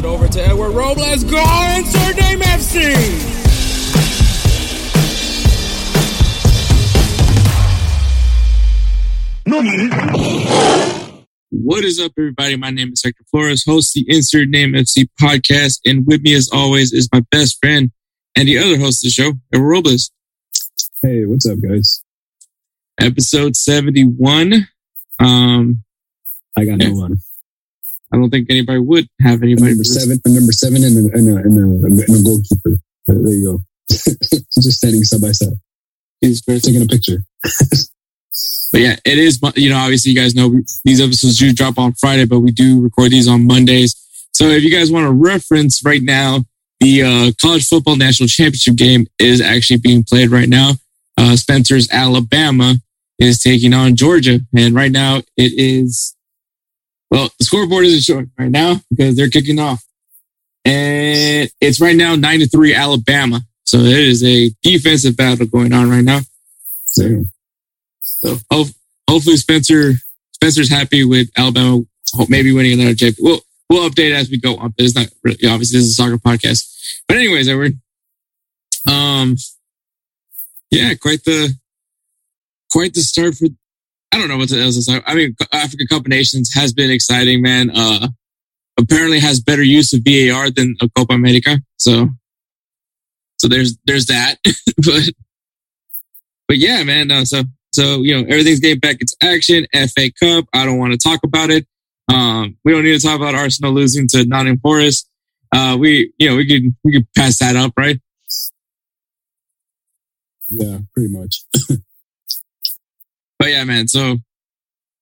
It over to Edward Robles. Go insert name FC. What is up, everybody? My name is Hector Flores, host the Insert Name FC podcast, and with me, as always, is my best friend and the other host of the show, Edward Robles. Hey, what's up, guys? Episode seventy-one. Um, I got Yeah. no one. I don't think anybody would have anybody. number seven. Number seven, and a, and a, and a, and a goalkeeper. There, you go. Just standing side by side, He's taking a picture. But yeah, it is, you know, obviously you guys know these episodes do drop on Friday, but we do record these on Mondays. So if you guys want to reference right now, the uh, college football national championship game is actually being played right now. Uh, Spencer's Alabama is taking on Georgia. And right now it is, well, the scoreboard isn't showing right now because they're kicking off. And it's right now nine to three Alabama. So it is a defensive battle going on right now. Damn. So ho- hopefully Spencer Spencer's happy with Alabama maybe winning another chip. We'll we'll update as we go on. But it's not really, obviously this is a soccer podcast. But anyways, Edward. Um yeah, quite the quite the start for I don't know what else to say. I mean Africa Cup Nations has been exciting, man. Uh apparently has better use of VAR than a Copa America. So so there's there's that. but but yeah, man. Uh, so so, you know, everything's getting back into action. FA Cup. I don't want to talk about it. Um, we don't need to talk about Arsenal losing to Nottingham Forest. Uh, we, you know, we could, we could pass that up, right? Yeah, pretty much. But yeah, man. So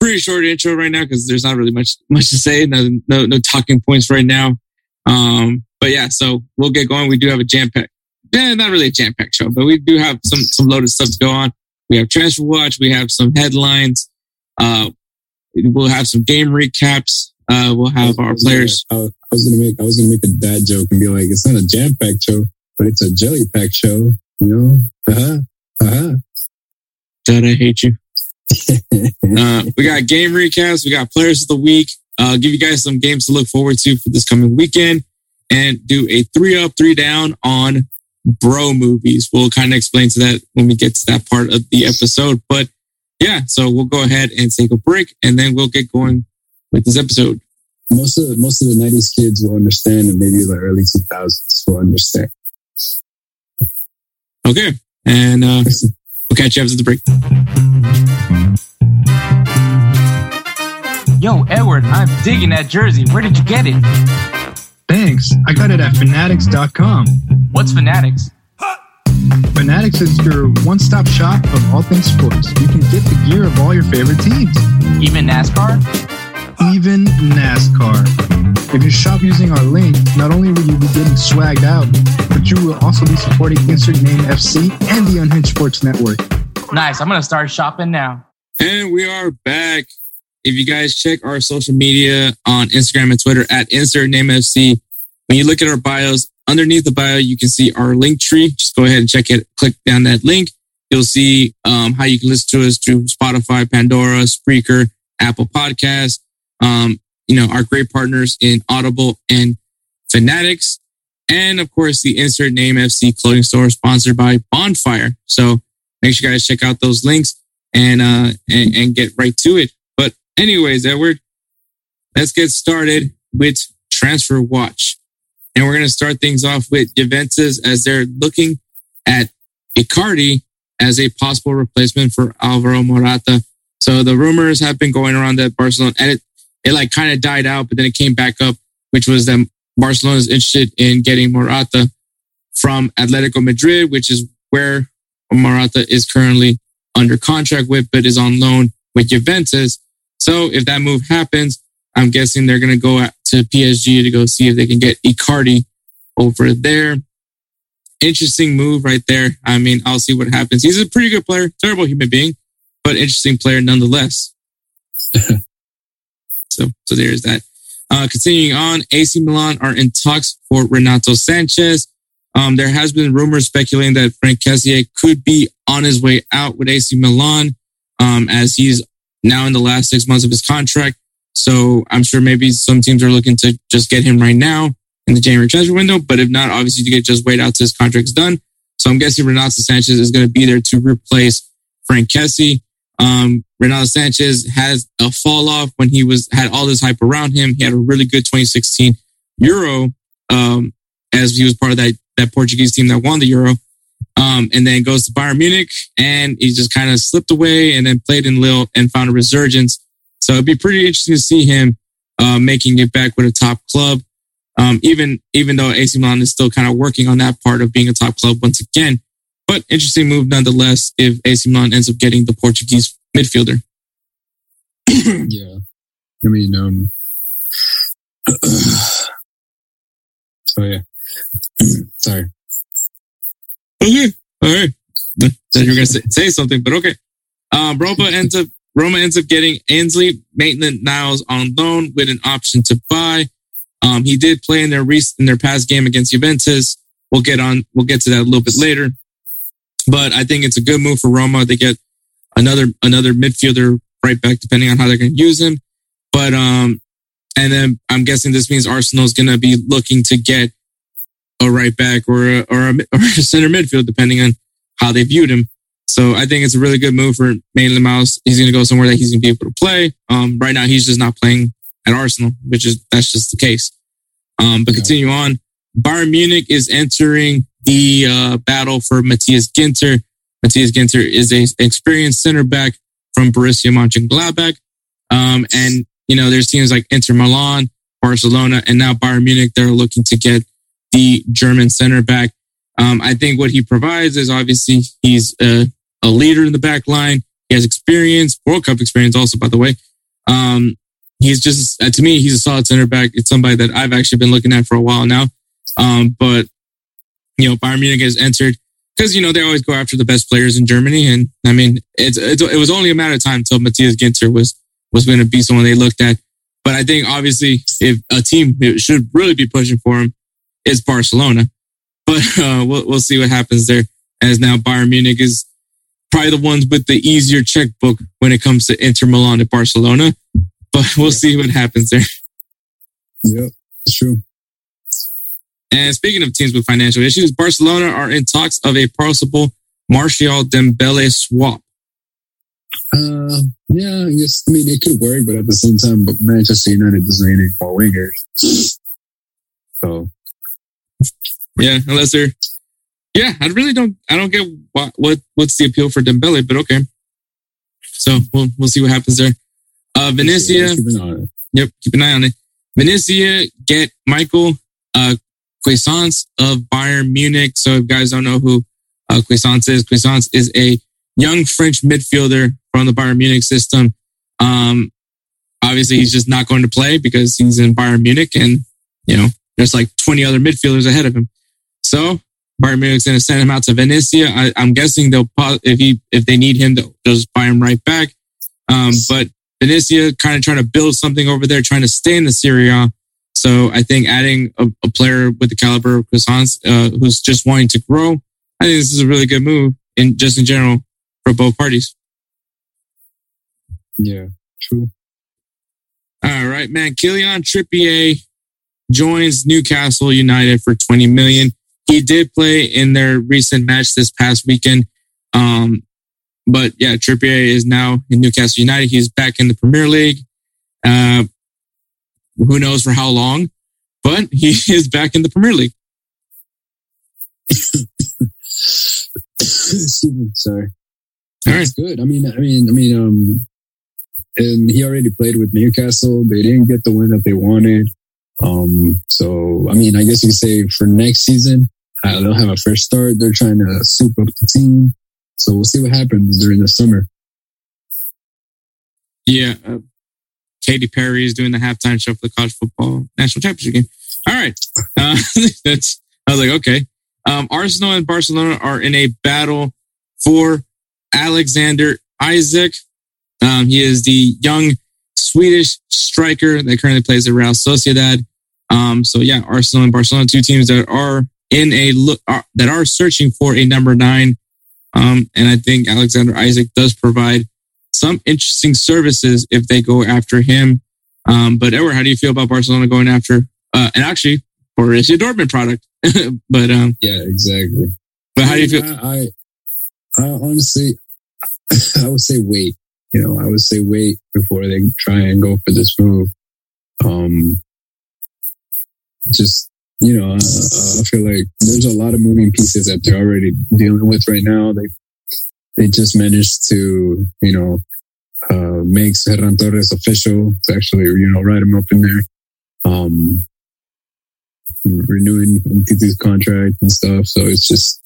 pretty short intro right now because there's not really much, much to say. No, no, no talking points right now. Um, but yeah, so we'll get going. We do have a jam pack. Yeah, not really a jam pack show, but we do have some, some loaded stuff to go on. We have transfer watch. We have some headlines. Uh, we'll have some game recaps. Uh, we'll have our players. I, was- gonna make. I was gonna make a dad joke and be like, "It's not a jam pack show, but it's a jelly pack show." You know? Uh huh. Uh huh. Dad, I hate you. Uh, we got game recaps. We got players of the week. Uh, give you guys some games to look forward to for this coming weekend and do a three up, three down on bro movies. We'll kind of explain to that when we get to that part of the episode. But yeah, so we'll go ahead and take a break and then we'll get going with this episode. most of most of the '90s kids will understand, and maybe the early 2000s will understand. Okay. And uh, we'll catch you after the break. Yo, Edward, I'm digging that jersey. Where did you get it? Thanks. I got it at fanatics.com. What's Fanatics? Fanatics is your one stop shop of all things sports. You can get the gear of all your favorite teams, Even NASCAR? even NASCAR. If you shop using our link, not only will you be getting swagged out, but you will also be supporting Insert Name FC and the Unhinged Sports Network. Nice. I'm going to start shopping now. And we are back. If you guys check our social media on Instagram and Twitter at insert name FC, when you look at our bios, underneath the bio, you can see our link tree. Just go ahead and check it. Click down that link. You'll see um, how you can listen to us through Spotify, Pandora, Spreaker, Apple Podcasts. Um, you know, our great partners in Audible and Fanatics. And of course, the Insert Name FC clothing store sponsored by Bonfire. So make sure you guys check out those links and uh and, and get right to it. Anyways, Edward, let's get started with transfer watch. And we're gonna start things off with Juventus as they're looking at Icardi as a possible replacement for Alvaro Morata. So the rumors have been going around that Barcelona and it, it like kind of died out, but then it came back up, which was that Barcelona is interested in getting Morata from Atletico Madrid, which is where Morata is currently under contract with, but is on loan with Juventus. So if that move happens, I'm guessing they're going to go out to PSG to go see if they can get Icardi over there. Interesting move right there. I mean, I'll see what happens. He's a pretty good player, terrible human being, but interesting player nonetheless. so, so there's that. Uh, continuing on, AC Milan are in talks for Renato Sanchez. Um, there has been rumors speculating that Frank Kessie could be on his way out with AC Milan, um, as he's now in the last six months of his contract. So I'm sure maybe some teams are looking to just get him right now in the January transfer window. But if not, obviously you could just wait out till his contract's done. So I'm guessing Renato Sanchez is going to be there to replace Frank Kessie. Um, Renato Sanchez has a fall off when he was had all this hype around him. He had a really good 2016 Euro, um, as he was part of that that Portuguese team that won the Euro. Um, and then goes to Bayern Munich and he just kind of slipped away and then played in Lille and found a resurgence. So it'd be pretty interesting to see him uh, making it back with a top club. Um, even even though AC Milan is still kind of working on that part of being a top club once again, but interesting move nonetheless. If AC Milan ends up getting the Portuguese midfielder, yeah, I mean, um, so yeah, sorry. Okay. All right. Thought you were gonna say, something, but okay. Um, Roma ends up Roma ends up getting Ainsley Maitland Niles on loan with an option to buy. Um, he did play in their recent in their past game against Juventus. We'll get on. We'll get to that a little bit later. But I think it's a good move for Roma. They get another another midfielder right back, depending on how they're going to use him. But um, and then I'm guessing this means Arsenal's going to be looking to get a right back or a, or a, or a center midfield, depending on how they viewed him. So I think it's a really good move for Maitland Mouse. He's going to go somewhere that he's going to be able to play. Um, right now, he's just not playing at Arsenal, which is that's just the case. Um, but Yeah. continue on. Bayern Munich is entering the uh, battle for Matthias Ginter. Matthias Ginter is a experienced center back from Borussia Mönchengladbach. Um, and you know, there's teams like Inter Milan, Barcelona, and now Bayern Munich. They're looking to get the German center back. Um, I think what he provides is obviously he's a, a leader in the back line. He has experience, World Cup experience also, by the way. Um, he's just, uh, to me, he's a solid center back. It's somebody that I've actually been looking at for a while now. Um, but, you know, Bayern Munich has entered because, you know, they always go after the best players in Germany. And I mean, it's, it's it was only a matter of time until Matthias Ginter was, was going to be someone they looked at. But I think obviously if a team should really be pushing for him is Barcelona. But uh, we'll, we'll see what happens there. As now Bayern Munich is probably the ones with the easier checkbook when it comes to Inter Milan and Barcelona. But we'll see what happens there. Yep, it's true. And speaking of teams with financial issues, Barcelona are in talks of a possible Martial Dembele swap. Uh, yeah, I guess. I mean, it could work, but at the same time, but Manchester United doesn't need any more wingers. So Yeah, unless they're yeah, I really don't I don't get what what what's the appeal for Dembele, but okay. So we'll we'll see what happens there. Uh Venecia, keep an eye on it. Yep, keep an eye on it. Venecia get Michael uh Cuisance of Bayern Munich. So if guys don't know who uh Cuisance is, Cuisance is a young French midfielder from the Bayern Munich system. Um obviously he's just not going to play because he's in Bayern Munich and you know there's like 20 other midfielders ahead of him. So Bayern Munich's going to send him out to Venecia. I, I'm guessing they'll if he if they need him, they'll just buy him right back. Um, but Venecia kind of trying to build something over there, trying to stay in the Serie A. So I think adding a, a player with the caliber of Cuisance, uh, who's just wanting to grow, I think this is a really good move in just in general for both parties. Yeah, true. All right, man. Kieran Trippier joins Newcastle United for 20 million. He did play in their recent match this past weekend. Um, but yeah, Trippier is now in Newcastle United. He's back in the Premier League. Uh, who knows for how long, but he is back in the Premier League. Excuse me. Sorry. All right. That's good. I mean, I mean, I mean, um, and he already played with Newcastle. They didn't get the win that they wanted. Um, so I mean, I guess you could say for next season, Uh, they'll have a fresh start. They're trying to soup up the team. So we'll see what happens during the summer. Yeah. Uh, Katy Perry is doing the halftime show for the college football national championship game. All right. Uh, that's, I was like, okay. Um, Arsenal and Barcelona are in a battle for Alexander Isak. Um, he is the young Swedish striker that currently plays at Real Sociedad. Um, so yeah, Arsenal and Barcelona, two teams that are in a look are, that are searching for a number nine. Um, and I think Alexander Isak does provide some interesting services if they go after him. Um, but Edward, how do you feel about Barcelona going after uh, and actually Borussia Dortmund product? but um, Yeah, exactly. but how do you feel? I, I, I honestly, I would say wait. You know, I would say wait before they try and go for this move. Um, just you know, uh, I feel like there's a lot of moving pieces that they're already dealing with right now. They they just managed to you know uh, make Ferran Torres official to actually you know write him up in there. Um, renewing his contract and stuff. So it's just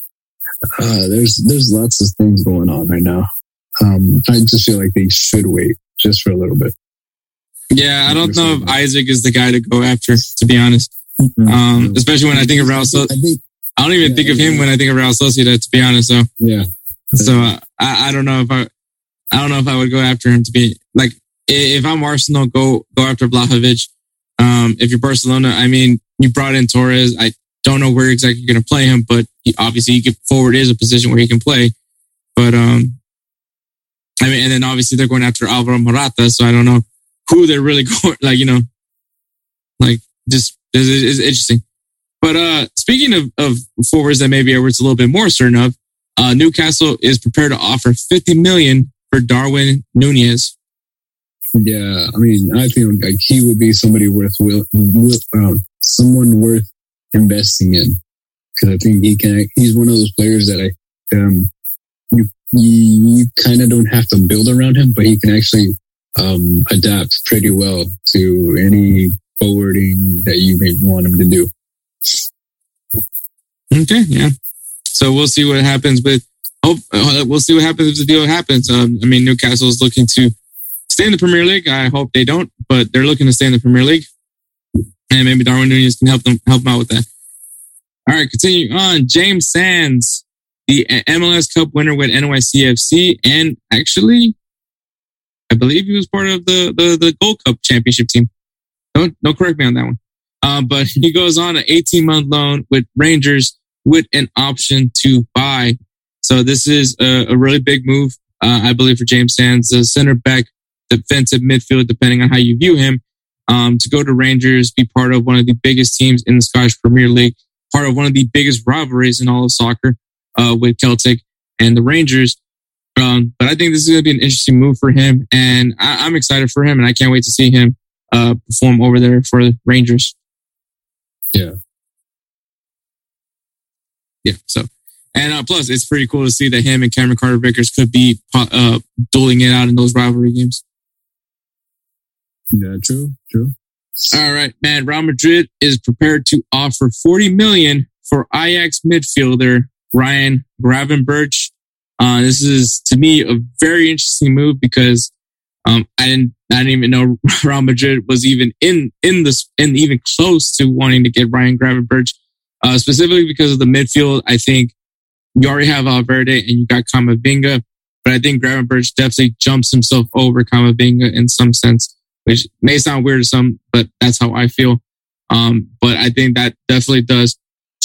uh, there's there's lots of things going on right now. Um, I just feel like they should wait just for a little bit. Yeah, I don't know if Isak is the guy to go after, to be honest. Um, especially when I think of Real So- I don't even Yeah, think of him yeah. when I think of Real Sociedad, to be honest. So, yeah, so uh, I, I don't know if I, I don't know if I would go after him to be like, if I'm Arsenal, go, go after Vlahovic. Um, if you're Barcelona, I mean, you brought in Torres. I don't know where exactly you're going to play him, but he, obviously he can, forward is a position where he can play. But, um, I mean, and then obviously they're going after Alvaro Morata. So I don't know who they're really going, like, you know, like just, it's, it's interesting. But uh, speaking of, of forwards that maybe Edwards a little bit more certain of, uh, Newcastle is prepared to offer 50 million for Darwin Nunez. yeah. I mean, I feel like he would be somebody worth will um, someone worth investing in because I think he can. He's one of those players that I um you you kind of don't have to build around him, but he can actually um adapt pretty well to any forwarding that you may want him to do. Okay, yeah. So we'll see what happens with. Hope uh, we'll see what happens if the deal happens. Um, I mean, Newcastle is looking to stay in the Premier League. I hope they don't, but they're looking to stay in the Premier League, and maybe Darwin Nunez can help them help them out with that. All right, continue on. James Sands, the MLS Cup winner with NYCFC, and actually, I believe he was part of the the, the Gold Cup championship team. Don't don't correct me on that one. Um, but he goes on an 18 month loan with Rangers with an option to buy. So this is a, a really big move, uh, I believe, for James Sands, the center back, defensive midfield, depending on how you view him, um, to go to Rangers, be part of one of the biggest teams in the Scottish Premier League, part of one of the biggest rivalries in all of soccer uh, with Celtic and the Rangers. Um, but I think this is going to be an interesting move for him, and I, I'm excited for him, and I can't wait to see him uh, perform over there for the Rangers. Yeah. Yeah. So, and uh, plus, it's pretty cool to see that him and Cameron Carter Vickers could be uh, dueling it out in those rivalry games. Yeah, true, true. All right, man. Real Madrid is prepared to offer 40 million for Ajax midfielder Ryan Gravenberch. Uh, this is to me a very interesting move because um, I didn't I didn't even know Real Madrid was even in in this and even close to wanting to get Ryan Gravenberch, uh, specifically because of the midfield. I think you already have Valverde and you got Kamavinga, but I think Gravenberch definitely jumps himself over Kamavinga in some sense, which may sound weird to some, but that's how I feel. Um, but I think that definitely does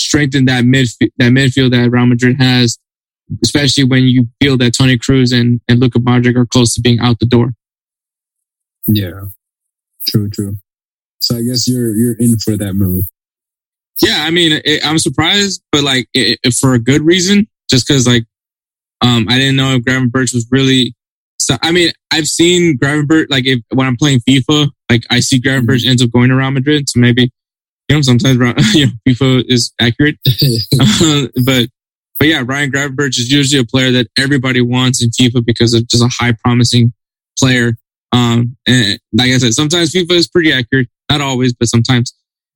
strengthen that midfield that midfield that Real Madrid has, especially when you feel that Toni Kroos and and Luka Modric are close to being out the door. Yeah, true, true. So I guess you're you're in for that move. Yeah, I mean, it, I'm surprised, but like it, it- for a good reason, just because like um I didn't know if Gravenberch was really. So I mean, I've seen Gravenberch like if when I'm playing FIFA, like I see Gravenberch ends up going around Madrid, so maybe you know sometimes you know FIFA is accurate, but but yeah, Ryan Gravenberch is usually a player that everybody wants in FIFA because of just a high promising player. Um, and like I said, sometimes FIFA is pretty accurate, not always, but sometimes.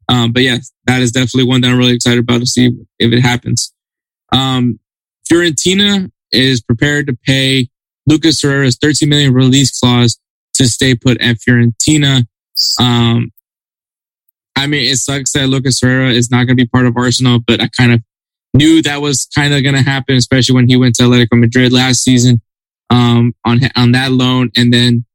Um, but yeah, that is definitely one that I'm really excited about to see if it happens. Um, Fiorentina is prepared to pay Lucas Torreira's 13 million release clause to stay put at Fiorentina. Um, I mean, it sucks that Lucas Torreira is not going to be part of Arsenal, but I kind of knew that was kind of going to happen, especially when he went to Atletico Madrid last season um, on on that loan, and then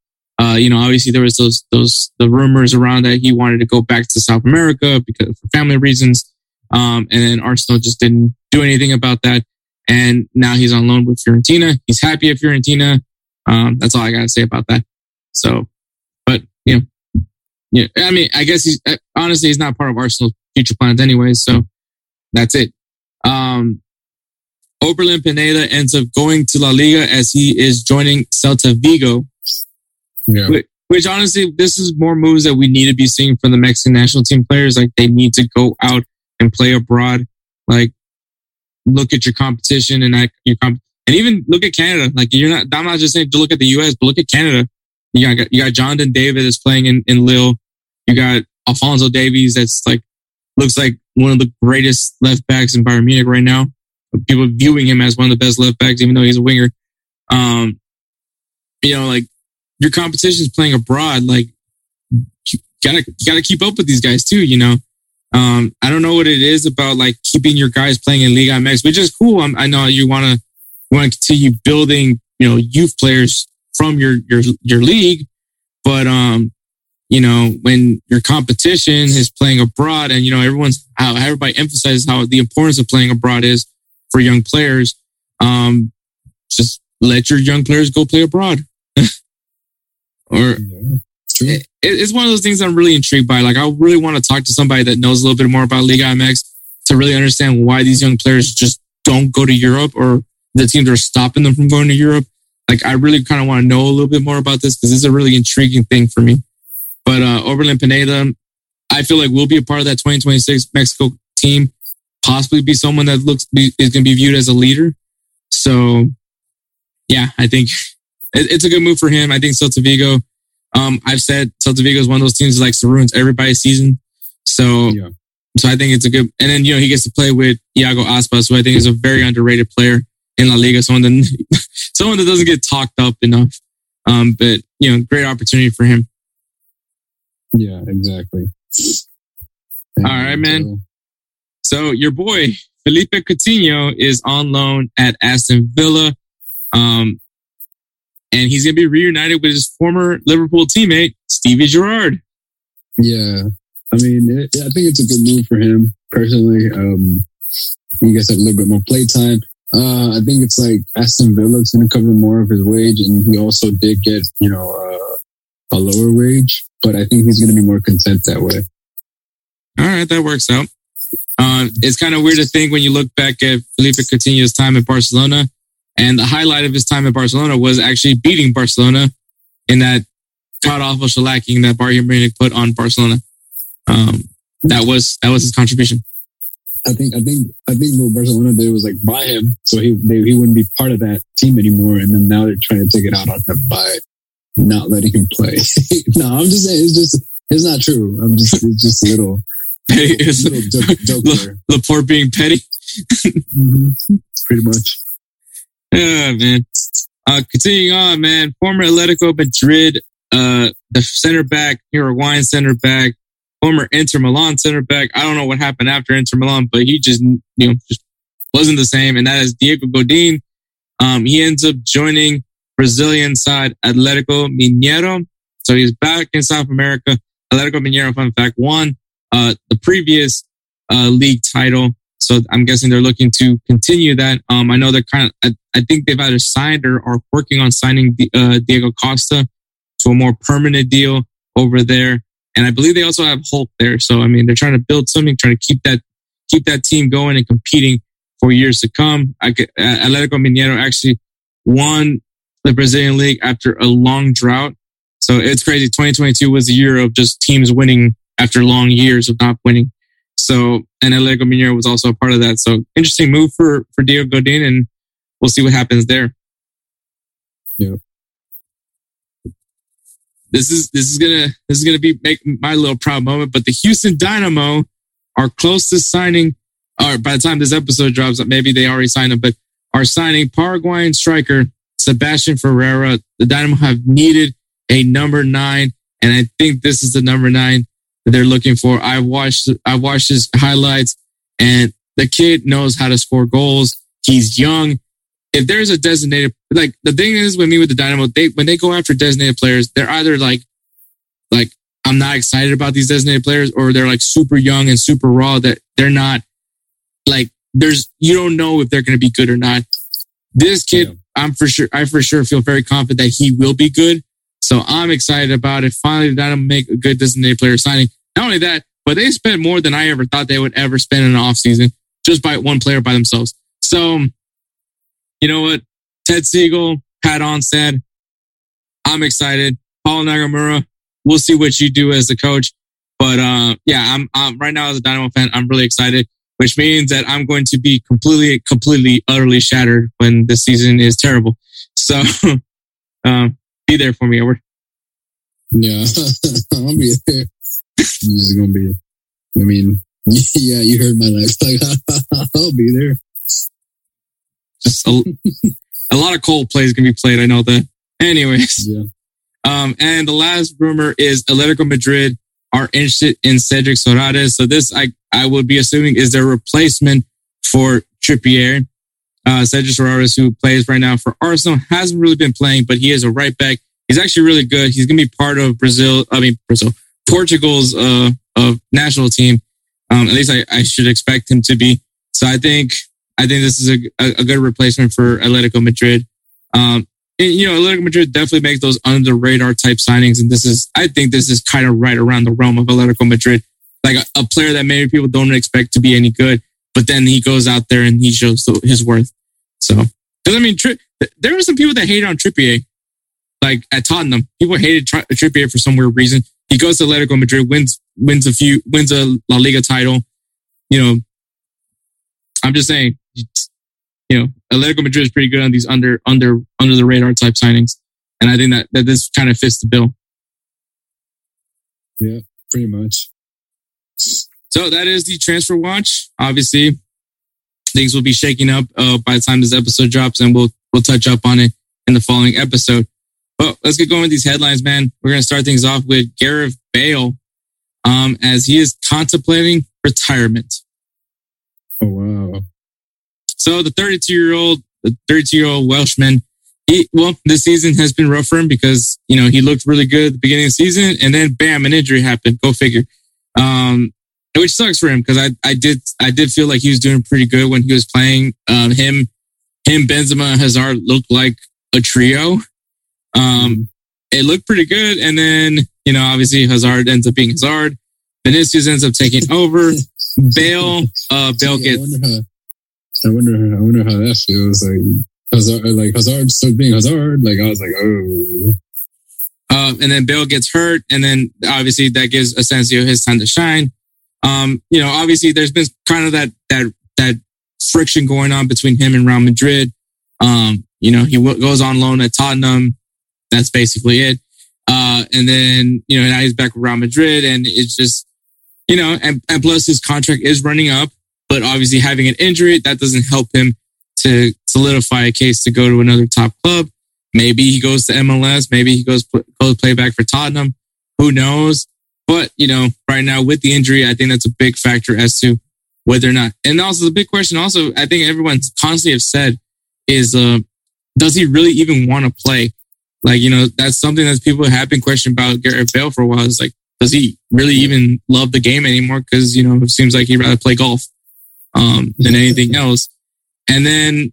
uh, you know, obviously there was those those the rumors around that he wanted to go back to South America because for family reasons, um, and then Arsenal just didn't do anything about that, and now he's on loan with Fiorentina. He's happy at Fiorentina. Um, that's all I got to say about that. So, but you know, yeah, I mean, I guess he's honestly he's not part of Arsenal's future plans anyway. So that's it. Um, Orbelín Pineda ends up going to La Liga as he is joining Celta Vigo. Yeah. Which, which honestly, this is more moves that we need to be seeing from the Mexican national team players. Like they need to go out and play abroad. Like look at your competition and like your comp- and even look at Canada. Like you're not, I'm not just saying to look at the US, but look at Canada. You got, you got Jonathan David is playing in, in Lille. You got Alfonso Davies that's like, looks like one of the greatest left backs in Bayern Munich right now. People viewing him as one of the best left backs, even though he's a winger. Um, you know, like your competition is playing abroad. Like you gotta, you gotta keep up with these guys too, you know? Um, I don't know what it is about like keeping your guys playing in Liga MX, which is cool. I'm, i know you want to, want to continue building, you know, youth players from your, your, your league. But, um, you know, when your competition is playing abroad and, you know, everyone's how everybody emphasizes how the importance of playing abroad is for young players. Um, just let your young players go play abroad. or Yeah. It, it's one of those things I'm really intrigued by. Like, I really want to talk to somebody that knows a little bit more about Liga MX to really understand why these young players just don't go to Europe or the teams are stopping them from going to Europe. Like, I really kind of want to know a little bit more about this because it's a really intriguing thing for me. But uh, Orbelín Pineda, I feel like will be a part of that 2026 Mexico team. Possibly be someone that looks be, is going to be viewed as a leader. So, yeah, I think it, it's a good move for him. I think Celta Vigo. Um, I've said Celta Vigo is one of those teams that likes to ruin everybody's season. So, Yeah. so I think it's a good. And then you know he gets to play with Iago Aspas, who I think is a very underrated player in La Liga. Someone that someone that doesn't get talked up enough. Um, but you know, great opportunity for him. Yeah, exactly. All right, man. So your boy Philippe Coutinho is on loan at Aston Villa. Um, and he's going to be reunited with his former Liverpool teammate, Stevie Gerrard. Yeah, I mean, it, I think it's a good move for him personally. Um, he gets a little bit more playtime. Uh, I think it's like Aston Villa's going to cover more of his wage, and he also did get, you know, uh, a lower wage, but I think he's going to be more content that way. All right, that works out. Uh, it's kind of weird to think when you look back at Philippe Coutinho's time at Barcelona, and the highlight of his time at Barcelona was actually beating Barcelona in that god awful shellacking that Bayern Munich put on Barcelona. Um, that was that was his contribution. I think, I think, I think what Barcelona did was like buy him, so he they, he wouldn't be part of that team anymore, and then now they're trying to take it out on him by not letting him play. no, I'm just saying it's just it's not true. I'm just it's just a little It's little joke, joke there. Laporta being petty. Mhm. Pretty much. Yeah, man. Uh, continuing on, man. Former Atletico Madrid, uh, the center back, Uruguayan center back, former Inter Milan center back. I don't know what happened after Inter Milan, but he just, you know, just wasn't the same. And that is Diego Godin. Um, he ends up joining Brazilian side Atletico Mineiro. So he's back in South America. Atletico Mineiro, fun fact, won, uh, the previous, uh, league title. So I'm guessing they're looking to continue that. Um, I know they're kind of, I, I think they've either signed or are working on signing uh, Diego Costa to a more permanent deal over there. And I believe they also have Hulk there. So, I mean, they're trying to build something, trying to keep that, keep that team going and competing for years to come. I, could- uh, Atletico Mineiro actually won the Brazilian league after a long drought. So it's crazy. 2022 was the year of just teams winning after long years of not winning. So, and Atletico Mineiro was also a part of that. So interesting move for, for Diego Godin and we'll see what happens there. Yeah. this is this is gonna this is gonna be make my little proud moment. But the Houston Dynamo are close to signing, or by the time this episode drops, up, maybe they already signed him, but are signing Paraguayan striker Sebastian Ferreira. The Dynamo have needed a number nine, and I think this is the number nine that they're looking for. I watched I watched his highlights, and the kid knows how to score goals. He's young. If there's a designated, like the thing is with me with the Dynamo, they when they go after designated players, they're either like, like I'm not excited about these designated players, or they're like super young and super raw that they're not like there's you don't know if they're going to be good or not. This kid. I'm for sure, I for sure feel very confident that he will be good. So I'm excited about it. Finally, Dynamo make a good designated player signing. Not only that, but they spent more than I ever thought they would ever spend in an offseason just by one player by themselves. So, you know what? Ted Segal, Pat Onstad, I'm excited. Paul Nagamura, we'll see what you do as the coach. But uh, yeah, I'm, I'm right now as a Dynamo fan, I'm really excited, which means that I'm going to be completely, completely, utterly shattered when the season is terrible. So, um, be there for me, Edward. Yeah, I'll be there. He's gonna be. I mean, yeah, you heard my life. Like, I'll be there. Just a, a lot of Coldplay plays to be played. I know that. Anyways, Yeah. um, and the last rumor is Atletico Madrid are interested in Cedric Soares. So this, I, I would be assuming is their replacement for Trippier. Uh, Cedric Soares, who plays right now for Arsenal, hasn't really been playing, but he is a right back. He's actually really good. He's going to be part of Brazil. I mean, Brazil, Portugal's, uh, of national team. Um, at least I, I should expect him to be. So I think, I think this is a, a, a good replacement for Atletico Madrid. Um, you know, Atletico Madrid definitely make those under radar type signings. And this is, I think this is kind of right around the realm of Atletico Madrid. Like a, a player that maybe people don't expect to be any good, but then he goes out there and he shows the- his worth. So, cause I mean, Tri- there were some people that hated on Trippier, like at Tottenham. People hated Tri- Trippier for some weird reason. He goes to Atletico Madrid, wins, wins a few, wins a La Liga title. You know, I'm just saying, you know, Atletico Madrid is pretty good on these under under under the radar type signings, and I think that that this kind of fits the bill. Yeah, pretty much. So that is the transfer watch. Obviously, things will be shaking up uh, by the time this episode drops, and we'll we'll touch up on it in the following episode. But let's get going with these headlines, man. We're gonna start things off with Gareth Bale, um, as he is contemplating retirement. So the 32 year old, the 32 year old Welshman, he, well, this season has been rough for him because, you know, he looked really good at the beginning of the season and then bam, an injury happened. Go figure. Um, which sucks for him because I, I did, I did feel like he was doing pretty good when he was playing. Um, him, him, Benzema, Hazard looked like a trio. Um, it looked pretty good. And then, you know, obviously Hazard ends up being Hazard. Vinicius ends up taking over. Bale, uh, Bale gets, I wonder. I wonder. How that feels. Like Hazard, like Hazard starts being Hazard. Like I was like, oh, Um, and then Bale gets hurt, and then obviously that gives Asensio his time to shine. Um, you know, obviously there's been kind of that that that friction going on between him and Real Madrid. Um, you know, he w- goes on loan at Tottenham. That's basically it. Uh, and then you know now he's back with Real Madrid, and it's just you know, and, and plus his contract is running up. But obviously having an injury that doesn't help him to solidify a case to go to another top club. Maybe he goes to MLS. Maybe he goes goes play back for Tottenham. Who knows? But you know, right now with the injury, I think that's a big factor as to whether or not. And also the big question, also I think everyone's constantly have said is, uh, does he really even want to play? Like you know, that's something that people have been questioning about Gareth Bale for a while. Is like, does he really even love the game anymore? Because you know, it seems like he'd rather play golf um, than anything else. And then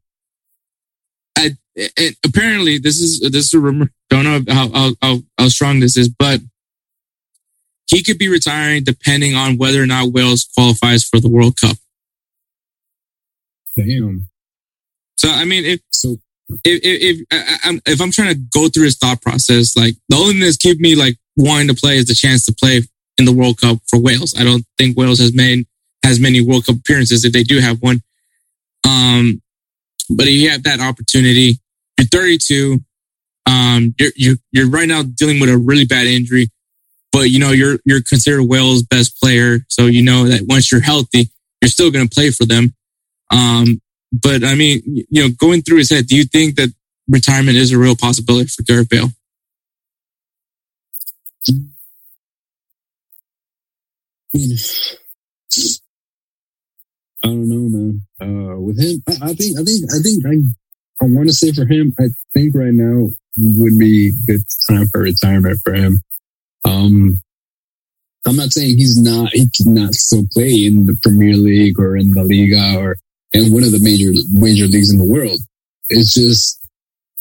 I, and apparently this is this is a rumor. Don't know how, how how how strong this is, but he could be retiring depending on whether or not Wales qualifies for the World Cup. damn. So I mean, if So if if, if I, I'm if I'm trying to go through his thought process, like the only thing that's keeping me like wanting to play is the chance to play in the World Cup for Wales. I don't think Wales has made has many World Cup appearances if they do have one. Um, but if you have that opportunity, you're 32. Um, you're, you're, you're right now dealing with a really bad injury, but you know, you're, you're considered Wales' best player. So you know that once you're healthy, you're still going to play for them. Um, but I mean, you know, going through his head, do you think that retirement is a real possibility for Gareth Bale? Mean, I don't know, man. Uh, with him, I, I think, I think, I think, I, I want to say for him, I think right now would be good time for retirement for him. Um, I'm not saying he's not, he cannot still play in the Premier League or in the Liga or in one of the major, major leagues in the world. It's just,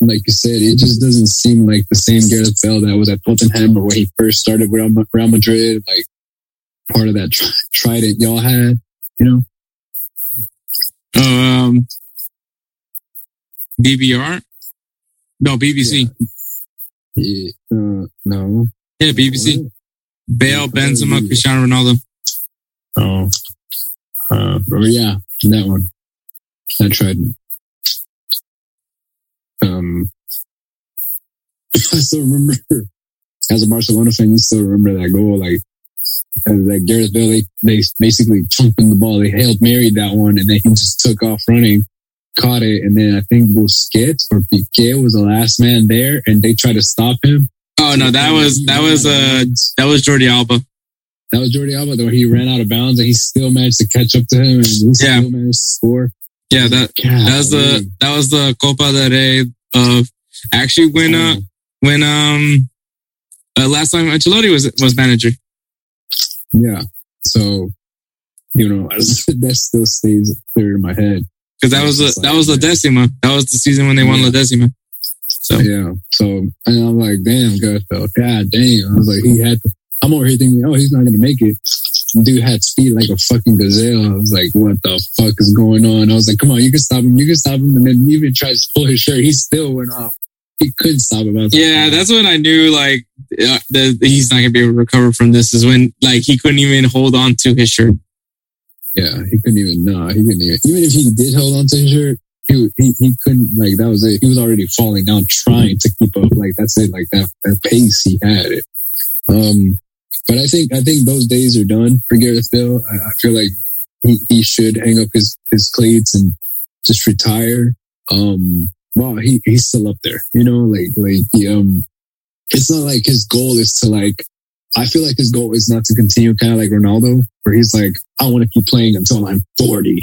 like you said, it just doesn't seem like the same Gareth Bale that was at Tottenham or when he first started with Real Madrid, like part of that tri- trident y'all had, you know? Um, BBR? No, BBC. Yeah, uh, no. Yeah, BBC. Bale, Benzema, Cristiano Ronaldo. Oh, uh, yeah, that one. That trident. Um, I still remember as a Barcelona fan, you still remember that goal, like that Gareth Bale, they, they basically chunked him the ball. They hailed married that one, and then he just took off running, caught it, and then I think Busquets or Piqué was the last man there, and they tried to stop him. Oh no, that was that was uh that was Jordi Alba. That was Jordi Alba, though he ran out of bounds, and he still managed to catch up to him, and he Yeah. still managed to score. Yeah, that God, that was the that was the Copa del Rey of actually when uh when um uh, last time Ancelotti was was manager. Yeah. So, you know, that still stays clear in my head. Because that was the, that was La Decima. That was the season when they won La Decima. So Yeah. So, and I'm like, damn, God, felt, God damn. I was like, he had to, I'm over here thinking, oh, he's not going to make it. Dude had speed like a fucking gazelle. I was like, what the fuck is going on? I was like, come on, you can stop him. You can stop him. And then he even tried to pull his shirt. He still went off. He couldn't stop him. Yeah, that's when I knew like uh, that he's not gonna be able to recover from this. Is when like he couldn't even hold on to his shirt. Yeah, he couldn't even. No, he couldn't even. Even if he did hold on to his shirt, he he he couldn't. Like that was it. He was already falling down, trying to keep up. Like that's it. Like that that pace he had it. Um, but I think I think those days are done for Gareth Bale. I, I feel like he, he should hang up his his cleats and just retire. Um, wow, he he's still up there. You know, like like he, um, it's not like his goal is to like. I feel like his goal is not to continue kind of like Ronaldo, where he's like, I want to keep playing until I'm 40.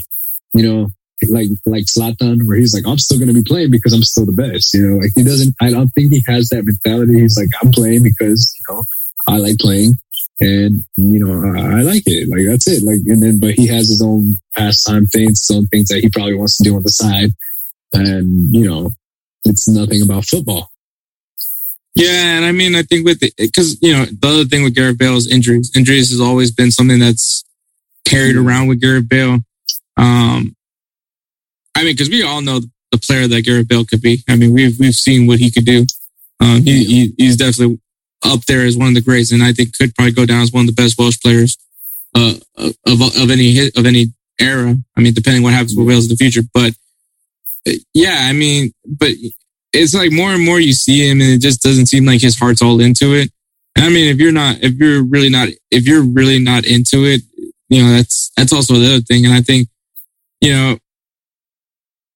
You know, like like Zlatan, where he's like, I'm still going to be playing because I'm still the best. You know, like he doesn't. I don't think he has that mentality. He's like, I'm playing because you know I like playing, and you know I, I like it. Like that's it. Like and then, but he has his own pastime things, his own things that he probably wants to do on the side, and you know, it's nothing about football. Yeah, and I mean, I think with because you know the other thing with Gareth Bale is injuries. Injuries has always been something that's carried around with Gareth Bale. Um, I mean, because we all know the player that Gareth Bale could be. I mean, we've we've seen what he could do. Um, he, he he's definitely up there as one of the greats, and I think could probably go down as one of the best Welsh players uh, of of any hit of any era. I mean, depending what happens with Wales in the future, but yeah, I mean, but it's like more and more you see him, and it just doesn't seem like his heart's all into it. I mean, if you're not, if you're really not, if you're really not into it, you know, that's that's also the other thing. And I think, you know,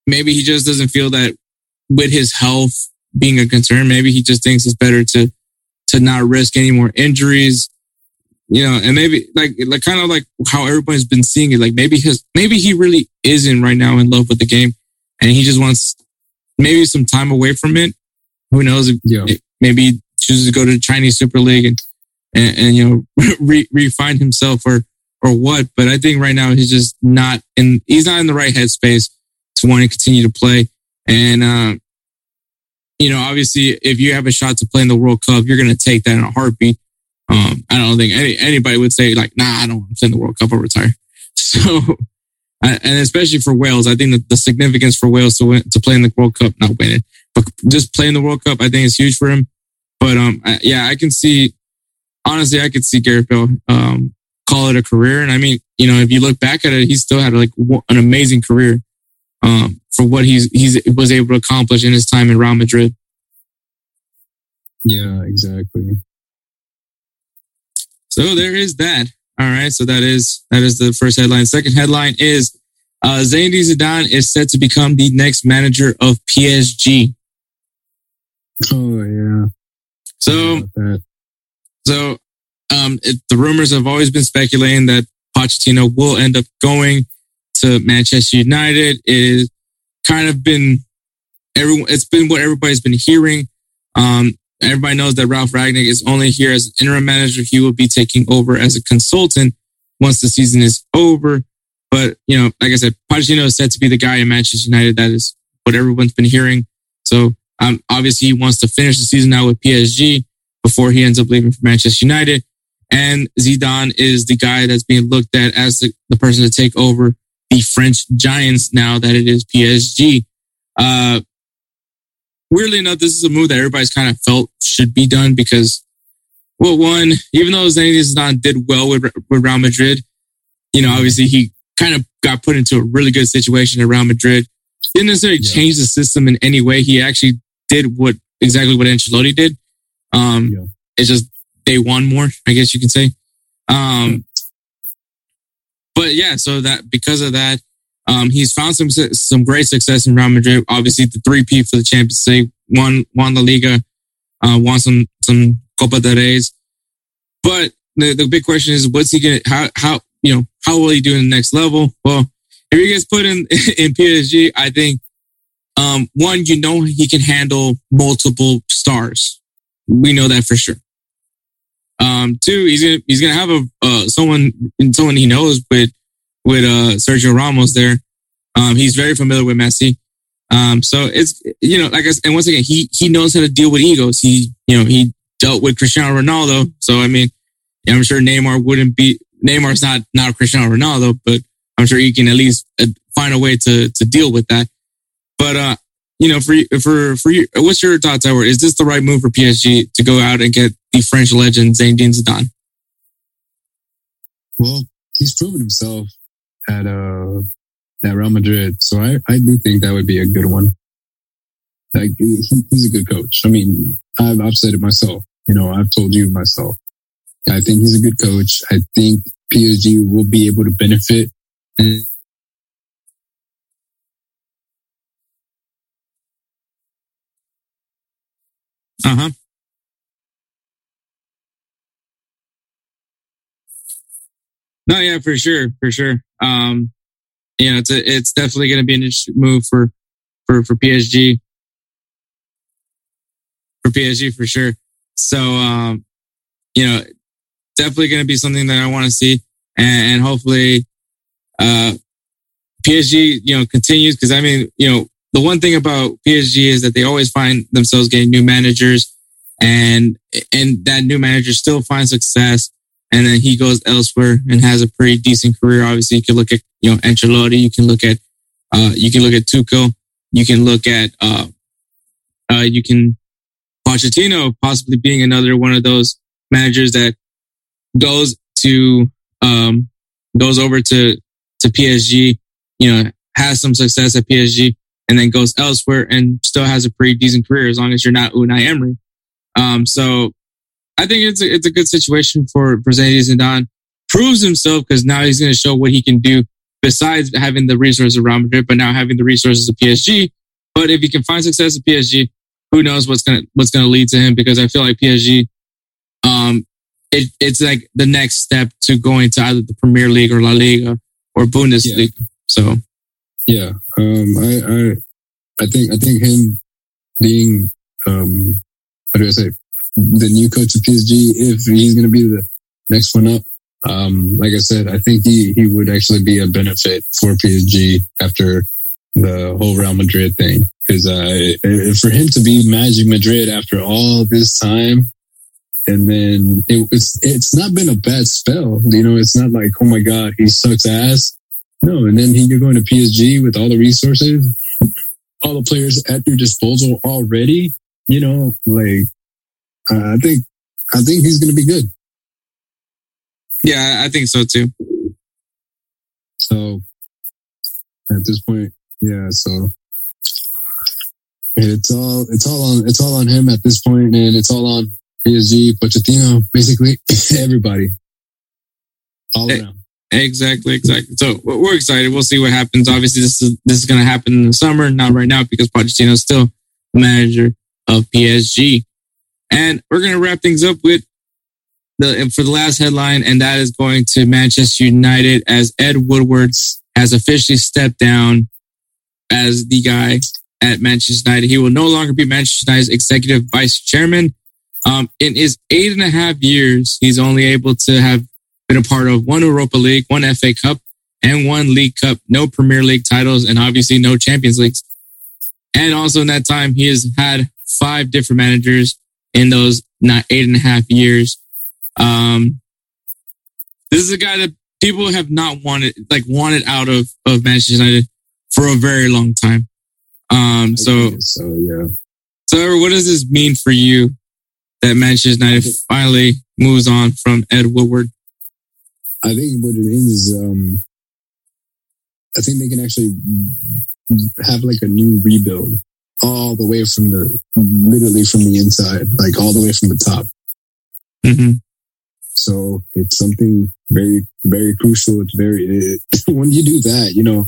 maybe he just doesn't feel that with his health being a concern. Maybe he just thinks it's better to to not risk any more injuries. You know, and maybe like like kind of like how everybody's been seeing it. Like maybe his maybe he really isn't right now in love with the game, and he just wants maybe some time away from it. Who knows? Yeah. Maybe he chooses to go to the Chinese Super League and and, and you know re, refine himself or or what. But I think right now he's just not in. He's not in the right headspace to want to continue to play. And uh, you know, obviously, if you have a shot to play in the World Cup, you're going to take that in a heartbeat. Um, I don't think any, anybody would say like, "Nah, I don't want to play in the World Cup. I'll retire." So, and especially for Wales, I think that the significance for Wales to win, to play in the World Cup, not win it, but just play in the World Cup, I think is huge for him. But um, I, yeah, I can see. Honestly, I could see Gareth Bale um, call it a career, and I mean, you know, if you look back at it, he still had like an amazing career um, for what he's he's was able to accomplish in his time in Real Madrid. Yeah, exactly. So there is that. All right. So that is that is the first headline. Second headline is uh, Zinedine Zidane is set to become the next manager of PSG. Oh yeah. So so um, it, the rumors have always been speculating that Pochettino will end up going to Manchester United. It is kind of been everyone. It's been what everybody's been hearing. Um, everybody knows that Ralf Rangnick is only here as interim manager. He will be taking over as a consultant once the season is over. But you know, like I said, Pochettino is said to be the guy in Manchester United. That is what everyone's been hearing. So um, obviously, he wants to finish the season out with PSG before he ends up leaving for Manchester United. And Zidane is the guy that's being looked at as the, the person to take over the French Giants now that it is PSG. Uh, weirdly enough, this is a move that everybody's kind of felt should be done because, well, one, even though Zinedine Zidane did well with, with Real Madrid, you know, obviously he kind of got put into a really good situation at Real Madrid. Didn't necessarily Yeah. change the system in any way. He actually did what exactly what Ancelotti did. Um, Yeah. it's just they won more, I guess you can say. Um, but yeah, so that because of that, um, he's found some some great success in Real Madrid. Obviously, the three P for the Champions League, won won La Liga, uh, won some some Copa del Reyes. But the, the big question is, what's he gonna how how you know how will he do in the next level? Well, if he gets put in in PSG, I think um, one, you know, he can handle multiple stars. We know that for sure. Um, two, he's gonna he's gonna have a uh, someone someone he knows with with uh, Sergio Ramos there. Um, he's very familiar with Messi. Um, so it's you know, like I and once again, he he knows how to deal with egos. He you know he dealt with Cristiano Ronaldo. So I mean, I'm sure Neymar wouldn't be Neymar's not not Cristiano Ronaldo, but I'm sure he can at least uh, find a way to to deal with that. But uh, you know, for for for you, what's your thoughts, Edward? Is this the right move for PSG to go out and get the French legend Zinedine Zidane? Well, he's proven himself at uh at Real Madrid, so I I do think that would be a good one. Like he, he's a good coach. I mean, I've I've said it myself. You know, I've told you myself. I think he's a good coach. I think PSG will be able to benefit. And Uh huh. No, yeah, for sure, for sure. Um, you know, it's a, it's definitely going to be an interesting move for for for PSG, for PSG for sure. So, um, you know, definitely going to be something that I want to see, and, and hopefully, uh, PSG, you know, continues. Because I mean, you know, the one thing about PSG is that they always find themselves getting new managers, and and that new manager still finds success, and then he goes elsewhere and has a pretty decent career. Obviously, you can look at you know Ancelotti, you can look at uh, you can look at Tuchel, you can look at uh, uh, you can Pochettino possibly being another one of those managers that goes to um, goes over to to PSG, you know, has some success at PSG, and then goes elsewhere and still has a pretty decent career as long as you're not Unai Emery. Um, so I think it's a, it's a good situation for for and Don. Proves himself because now he's going to show what he can do besides having the resources of Real Madrid, but now having the resources of PSG. But if he can find success at PSG, who knows what's gonna what's gonna lead to him? Because I feel like PSG, um, it, it's like the next step to going to either the Premier League or La Liga or Bundesliga. So yeah, um, I I I think I think him being um how do I say the new coach of PSG, if he's going to be the next one up, um, like I said, I think he he would actually be a benefit for PSG after the whole Real Madrid thing. Because uh, for him to be Magic Madrid after all this time, and then it, it's it's not been a bad spell. You know, it's not like oh my god he sucks ass. No, and then he, you're going to PSG with all the resources, all the players at your disposal already. You know, like uh, I think I think he's going to be good. yeah, I think so too. So at this point, yeah. So It's all it's all on it's all on him at this point, and it's all on PSG, Pochettino, basically everybody. All Hey. around. Exactly, exactly. So we're we're excited. We'll see what happens. Obviously, this is this is going to happen in the summer, not right now because Pochettino is still the manager of PSG. And we're going to wrap things up with the for the last headline, and that is going to Manchester United as Ed Woodward has officially stepped down as the guy at Manchester United. He will no longer be Manchester United's executive vice chairman. Um, in his eight and a half years, he's only able to have been a part of one Europa League, one FA Cup, and one League Cup. No Premier League titles, and obviously no Champions Leagues. And also in that time, he has had five different managers in those not eight and a half years. Um, this is a guy that people have not wanted, like wanted out of of Manchester United for a very long time. Um, so so yeah. so, what does this mean for you that Manchester United finally moves on from Ed Woodward? I think what it means is, um, I think they can actually have like a new rebuild all the way from the, literally from the inside, like all the way from the top. Mm-hmm. So it's something very, very crucial. It's very, it, when you do that, you know,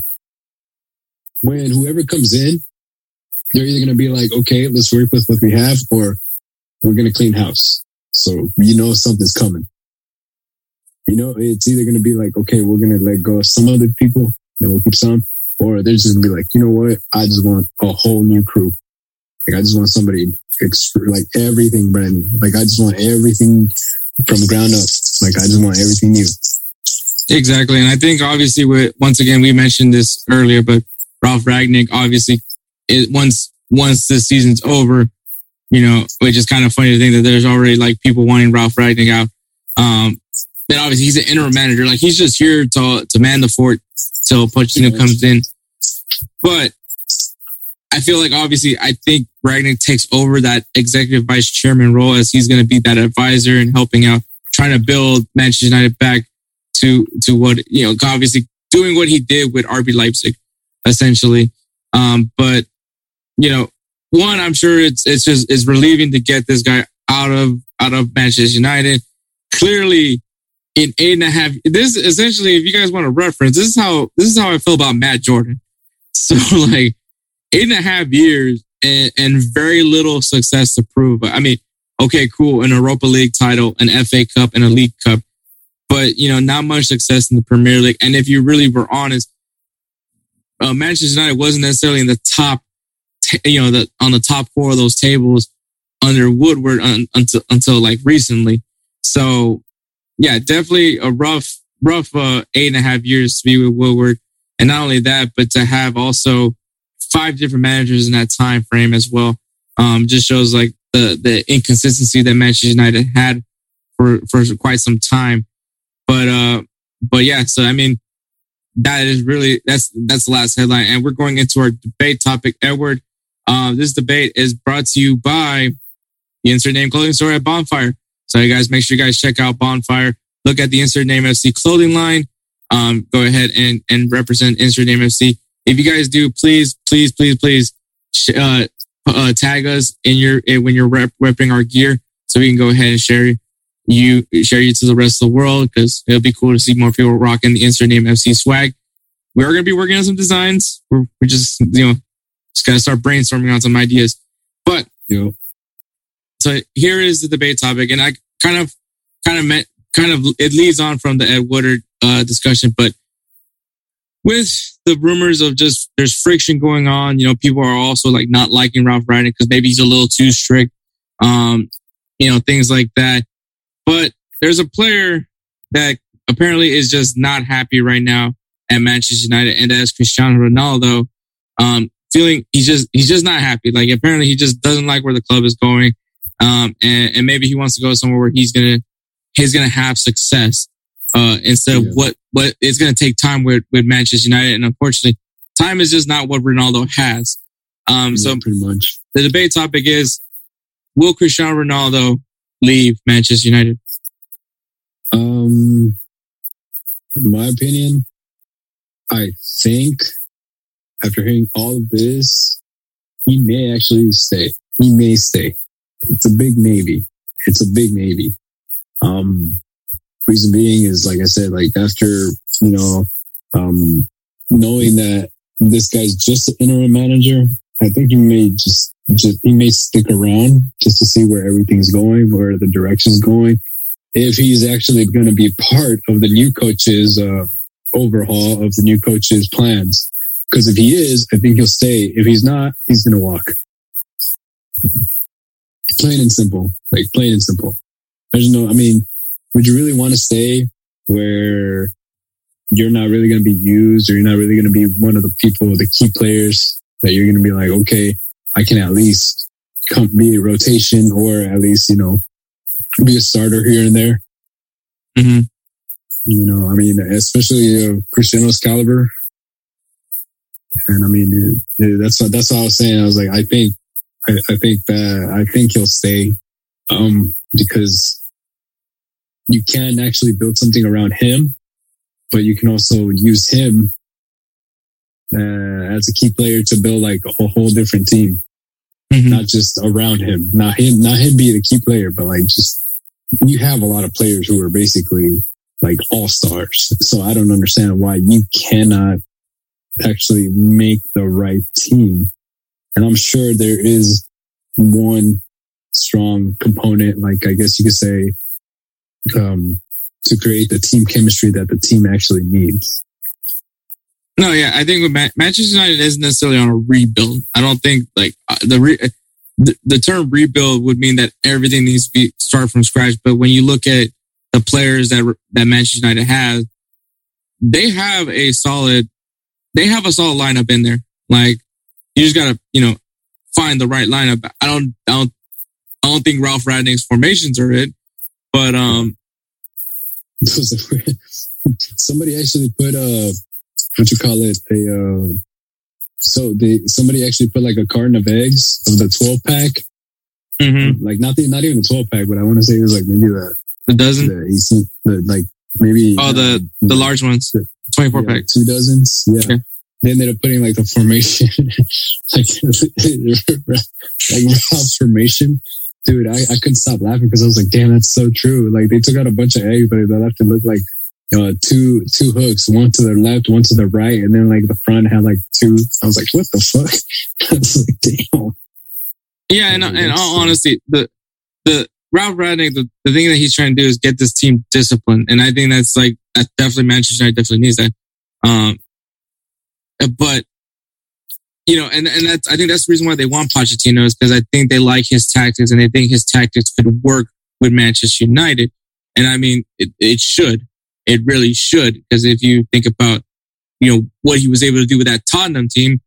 when whoever comes in, they're either going to be like, okay, let's work with what we have or we're going to clean house. So you know something's coming. You know, it's either going to be like, okay, we're going to let go of some other people and we'll keep some, or they're just to be like, you know what? I just want a whole new crew. Like, I just want somebody like everything brand new. Like, I just want everything from ground up. Like, I just want everything new. Exactly. And I think obviously with, once again, we mentioned this earlier, but Ralf Rangnick, obviously it, once, once the season's over, you know, which is kind of funny to think that there's already like people wanting Ralf Rangnick out. Um, then obviously he's an interim manager. Like he's just here to, to man the fort till Pochettino comes in. But I feel like obviously I think Rangnick takes over that executive vice chairman role as he's going to be that advisor and helping out, trying to build Manchester United back to to what you know, obviously doing what he did with RB Leipzig, essentially. Um, but you know, one, I'm sure it's it's just it's relieving to get this guy out of out of Manchester United. Clearly, in eight and a half, this essentially, if you guys want to reference, this is how this is how I feel about Matt Jordan. So like eight and a half years and, and very little success to prove. I mean, okay, cool, an Europa League title, an FA Cup, and a League Cup but you know, not much success in the Premier League. And if you really were honest, uh, Manchester United wasn't necessarily in the top, t- you know, the on the top four of those tables under Woodward un- until until like recently. So, yeah, definitely a rough, rough uh, eight and a half years to be with Woodward, and not only that, but to have also five different managers in that time frame as well. Um, just shows like the the inconsistency that Manchester United had for for quite some time. But uh, but yeah. So I mean, that is really that's that's the last headline, and we're going into our debate topic. Edward, uh, this debate is brought to you by the Insert Name Clothing Store at Bonfire. So you guys make sure you guys check out Bonfire. Look at the Insert Name FC clothing line. Um, go ahead and and represent Insert Name FC. If you guys do, please, please, please, please, uh, uh, tag us in your eh, when you're rep- repping our gear, so we can go ahead and share you share you to the rest of the world because it'll be cool to see more people rocking the Insert Name FC swag. We are going to be working on some designs. We're, we're just you know just got to start brainstorming on some ideas. But You know, so here is the debate topic, and I kind of kind of meant kind of it leads on from the Ed Woodward uh, discussion, but with the rumors of just there's friction going on, you know, people are also like not liking Ralf Rangnick because maybe he's a little too strict, um, you know, things like that. But there's a player that apparently is just not happy right now at Manchester United, and that's Cristiano Ronaldo. Um, feeling he's just he's just not happy. Like apparently he just doesn't like where the club is going, um, and, and maybe he wants to go somewhere where he's gonna he's gonna have success uh, instead Yeah. of what what it's gonna take time with with Manchester United. And unfortunately, time is just not what Ronaldo has. Um, so pretty much. the debate topic is: Will Cristiano Ronaldo leave Manchester United? Um, in my opinion, I think after hearing all of this, he may actually stay. He may stay. It's a big maybe. It's a big maybe. Um, reason being is like I said, like after you know, um, knowing that this guy's just an interim manager, I think he may just just he may stick around just to see where everything's going, where the direction's going. If he's actually going to be part of the new coach's uh, overhaul of the new coach's plans, because if he is, I think he'll stay. If he's not, he's going to walk. Plain and simple, like plain and simple. There's no, I mean, would you really want to stay where you're not really going to be used or you're not really going to be one of the people, the key players that you're going to be like, okay, I can at least come be a rotation or at least, you know, be a starter here and there. Mm-hmm. You know, I mean, especially uh, Cristiano's caliber. And I mean, it, it, that's what, that's what I was saying. I was like, I think, I, I think that, I think he'll stay, um, because you can actually build something around him, but you can also use him uh, as a key player to build like a whole different team, Mhm. not just around him, not him, not him being a key player, but like just you have a lot of players who are basically like all stars. So I don't understand why you cannot actually make the right team. And I'm sure there is one strong component, like I guess you could say, um, to create the team chemistry that the team actually needs. No, yeah, I think with Ma- Manchester United isn't necessarily on a rebuild. I don't think like uh, the, re- the the term rebuild would mean that everything needs to be start from scratch. But when you look at the players that that Manchester United has, they have a solid, they have a solid lineup in there. Like you just gotta you know find the right lineup. I don't I don't I don't think Ralf Rangnick's formations are it, but um somebody actually put uh what you call it a uh so they somebody actually put like a carton of eggs of the 12 pack mhm, like not the not even the 12 pack but i want to say it was like maybe the the dozen the 18 the like maybe oh the the large ones, twenty four yeah, pack. two dozens yeah Okay. They ended up putting like the formation like like formation dude I, I couldn't stop laughing because i was like damn that's so true like they took out a bunch of eggs but they left it look like uh, two two hooks, one to the left, one to the right, and then like the front had like two. I was like, what the fuck? I was like, damn. Yeah, and and all honesty, the the Ralf Rangnick, the, the thing that he's trying to do is get this team disciplined, and I think that's like that definitely Manchester United definitely needs that. Um, but you know, and and that's I think that's the reason why they want Pochettino is because I think they like his tactics and they think his tactics could work with Manchester United, and I mean it, it should, it really should, because if you think about you know what he was able to do with that Tottenham team,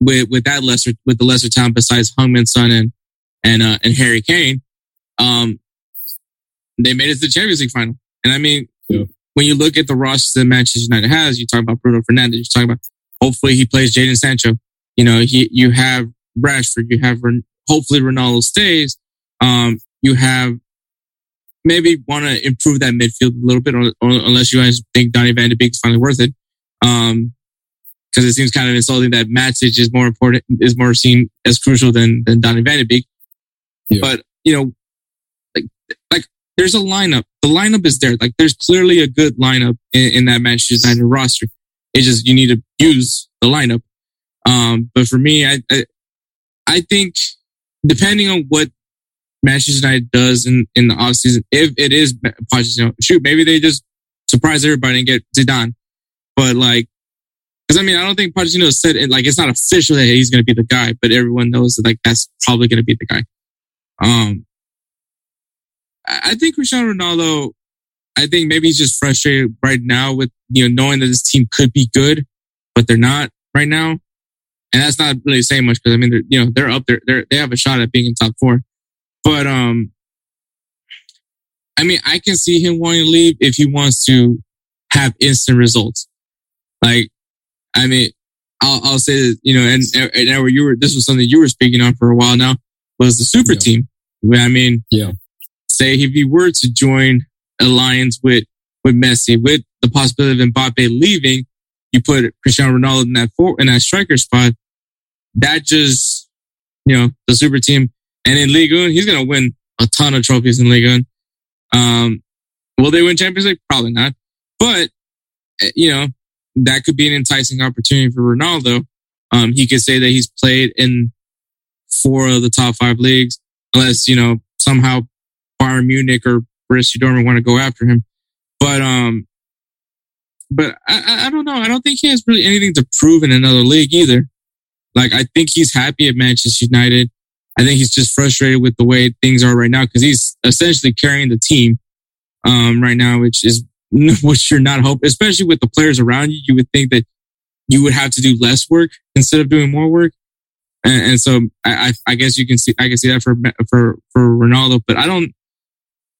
with with that lesser with the lesser talent besides Heung-min Son and and uh, and Harry Kane, um, they made it to the Champions League final. And I mean, Yeah. when you look at the roster that Manchester United has, you talk about Bruno Fernandes, you talk about hopefully he plays Jadon Sancho. You know, he you have Rashford, you have hopefully Ronaldo stays. Um, you have maybe want to improve that midfield a little bit, or, or unless you guys think Donny Van de Beek is finally worth it. Um, because it seems kind of insulting that Matic is more important, is more seen as crucial than than Donny Van de Beek. Yeah. But you know, like like there's a lineup. The lineup is there. Like there's clearly a good lineup in, in that Manchester United roster. It's just you need to use the lineup. Um, but for me, I, I I think depending on what Manchester United does in in the offseason, if it is Pochettino, shoot, maybe they just surprise everybody and get Zidane. But like, because I mean, I don't think Pochettino said it like it's not official that he's going to be the guy, but everyone knows that like that's probably going to be the guy. Um, I think Cristiano Ronaldo. I think maybe he's just frustrated right now with you know knowing that this team could be good, but they're not right now, and that's not really saying much because I mean they're you know they're up there they they have a shot at being in top four, but um, I mean I can see him wanting to leave if he wants to have instant results. Like, I mean, I'll, I'll say that, you know, and, and Edward, you were, this was something you were speaking on for a while now, was the super Yeah. team. I mean, Yeah. say if he were to join alliance with, with Messi, with the possibility of Mbappe leaving, you put Cristiano Ronaldo in that four, in that striker spot. That just you know, the super team. And in Ligue 1, he's going to win a ton of trophies in Ligue 1. Um, will they win Champions League? Probably not. But, eh, you know, that could be an enticing opportunity for Ronaldo. Um, he could say that he's played in four of the top five leagues, unless, you know, somehow Bayern Munich or Borussia Dortmund want to go after him. But, um, but I, I don't know. I don't think he has really anything to prove in another league either. Like, I think he's happy at Manchester United. I think he's just frustrated with the way things are right now because he's essentially carrying the team, um, right now, which is, which you're not hoping, especially with the players around you. You would think that you would have to do less work instead of doing more work. And, and so I, I, I guess you can see, I can see that for, for, for Ronaldo, but I don't,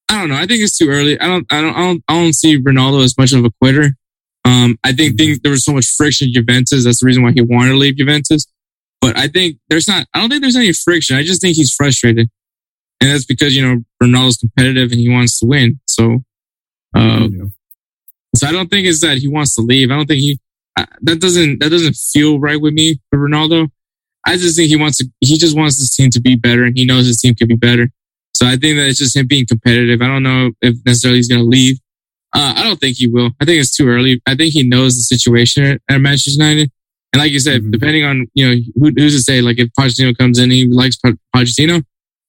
I don't know. I think it's too early. I don't, I don't, I don't, I don't see Ronaldo as much of a quitter. Um, I think things, there was so much friction in Juventus. That's the reason why he wanted to leave Juventus. But I think there's not, I don't think there's any friction. I just think he's frustrated. And that's because, you know, Ronaldo's competitive and he wants to win. So, uh, Yeah. so I don't think it's that he wants to leave. I don't think he, uh, that doesn't, that doesn't feel right with me for Ronaldo. I just think he wants to, he just wants his team to be better and he knows his team could be better. So I think that it's just him being competitive. I don't know if necessarily he's going to leave. Uh, I don't think he will. I think it's too early. I think he knows the situation at, Manchester United. And like you said, Mhm. depending on, you know, who, who's to say, like if Pochettino comes in and he likes Po- Pochettino,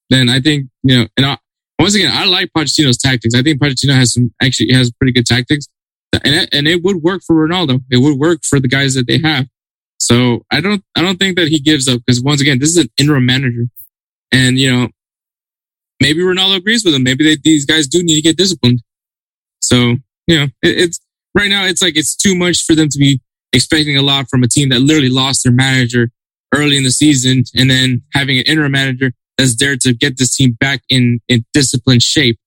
then I think, you know, and I, once again, I like Pochettino's tactics. I think Pochettino has some, actually has pretty good tactics and it, and it would work for Ronaldo. It would work for the guys that they have. So I don't, I don't think that he gives up because once again, this is an interim manager and, you know, maybe Ronaldo agrees with him. Maybe they, these guys do need to get disciplined. So, you know, it, it's right now, it's like it's too much for them to be expecting a lot from a team that literally lost their manager early in the season and then having an interim manager that's there to get this team back in, in disciplined shape.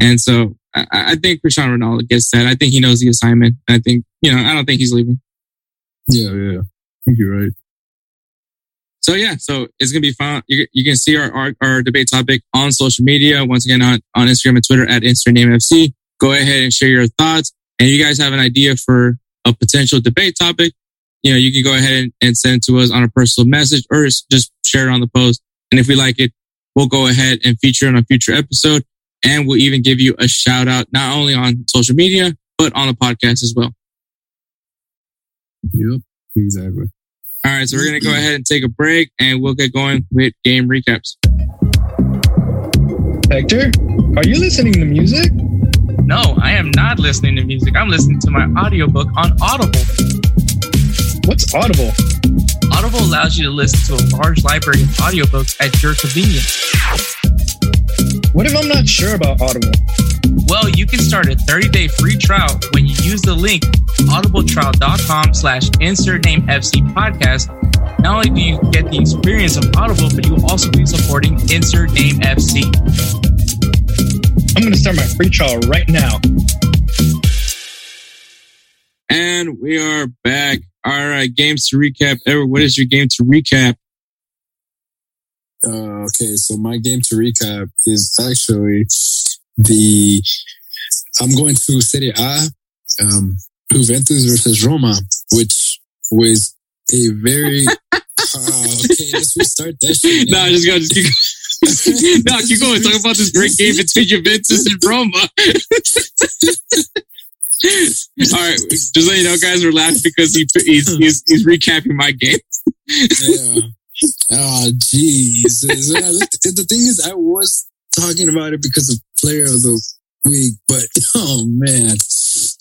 And so I, I think Cristiano Ronaldo gets that. I think he knows the assignment. I think, you know, I don't think he's leaving. Yeah, yeah. I think you're right. So yeah, so it's gonna be fun. You, you can see our, our our debate topic on social media. Once again, on on Instagram and Twitter at InsertNameFC. Go ahead and share your thoughts. And you guys have an idea for a potential debate topic, you know, you can go ahead and, send to us on a personal message or just share it on the post. And if we like it, we'll go ahead and feature it on a future episode. And we'll even give you a shout out, not only on social media, but on the podcast as well. Yep, exactly. All right. So we're going to go mm-hmm. ahead and take a break and we'll get going with game recaps. Hector, are you listening to music? No, I am not listening to music. I'm listening to my audiobook on Audible. What's Audible? Audible allows you to listen to a large library of audiobooks at your convenience. What if I'm not sure about Audible? Well, you can start a 30-day free trial when you use the link audibletrial.com slash insert name FC podcast. Not only do you get the experience of Audible, but you will also be supporting Insert Name FC. I'm going to start my free trial right now. And we are back. All right. Games to recap. Edward, what is your game to recap? Uh, okay, so my game to recap is actually the. I'm going to Serie A, um, Juventus versus Roma, which was a very. uh, okay, let's restart that shit. No, man. just go. Just keep, no, keep going. Talk about this great game between Juventus and Roma. All right, just let you know, guys, we're laughing because he, he's, he's he's recapping my game. Yeah. Oh, jeez. The thing is, I was talking about it because of player of the week, but oh man,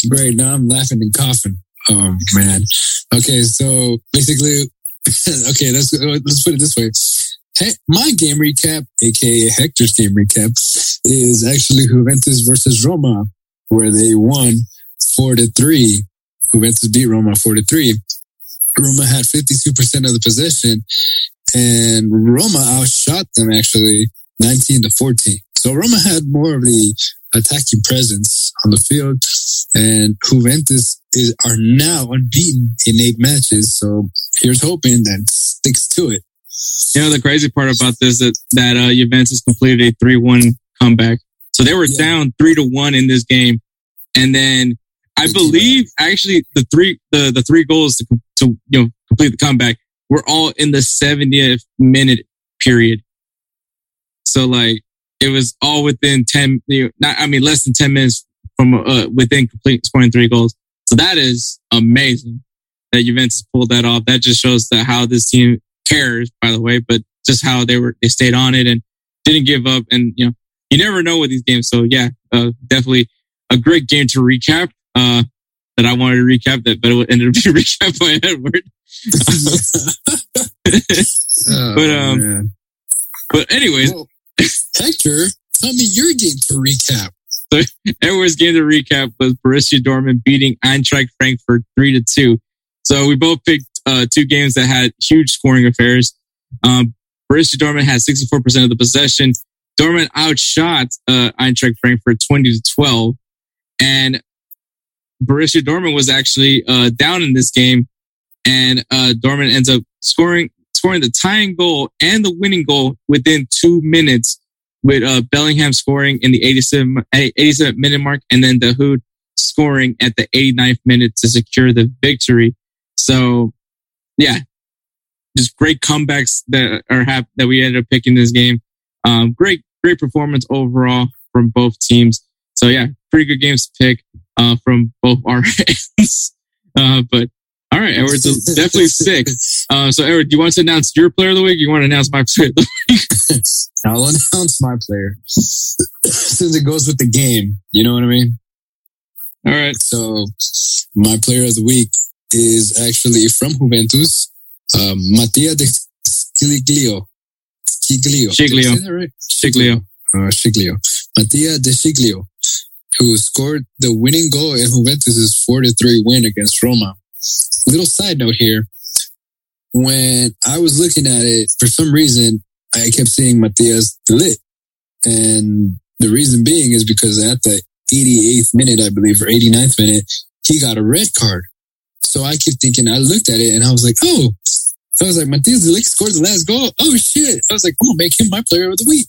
great. Now I'm laughing and coughing. Oh man. Okay, so basically, okay, let's let's put it this way. Hey, my game recap, aka Hector's game recap, is actually Juventus versus Roma, where they won four to three. Juventus beat Roma four to three. Roma had 52% of the possession and Roma outshot them actually 19 to 14. So Roma had more of the attacking presence on the field and Juventus is, are now unbeaten in eight matches. So here's hoping that sticks to it. You know, the crazy part about this that that uh, Juventus completed a three-one comeback. So they were Yeah. down three to one in this game, and then I believe actually the three the the three goals to to you know complete the comeback were all in the 70th minute period. So like it was all within 10, you know, not, I mean, less than 10 minutes from uh, within complete scoring three goals. So that is amazing that Juventus pulled that off. That just shows that how this team cares, by the way, but just how they were, they stayed on it and didn't give up. And, you know, you never know with these games. So yeah, uh, definitely a great game to recap. Uh, that I wanted to recap that, but it ended up being recapped by Edward. Oh, But, um, man. But anyways, Well, Hector, tell me your game to recap. So Edward's game to recap was Borussia Dortmund beating Eintracht Frankfurt three to two. So we both picked uh, two games that had huge scoring affairs. Um, Borussia Dortmund had 64% of the possession. Dortmund outshot uh, Eintracht Frankfurt 20 to 12. And Borussia Dortmund was actually uh, down in this game. And uh, ends up scoring scoring the tying goal and the winning goal within two minutes with uh, Bellingham scoring in the 87, 87 minute mark and then Dahoud scoring at the 89th minute to secure the victory. So yeah, just great comebacks that are hap- that we ended up picking this game. Um, great, great performance overall from both teams. So yeah, pretty good games to pick, uh, from both our ends. uh, but all right, Edward, definitely sick. Uh, so Edward, do you want to announce your player of the week? You want to announce my player of the week? I'll announce my player since it goes with the game. You know what I mean? All right. So my player of the week is actually from Juventus, um, Mattia de Sciglio. Sciglio. Sciglio. Did I say that right? Shiglio. Uh, Sciglio. Mattia de Sciglio, who scored the winning goal in Juventus' 4 to 3 win against Roma. Little side note here. When I was looking at it, for some reason, I kept seeing Matias Delit. And the reason being is because at the 88th minute, I believe, or 89th minute, he got a red card. So I kept thinking, I looked at it and I was like, oh, I was like, Matthijs de Ligt scored the last goal. Oh shit. I was like, gonna make him my player of the week.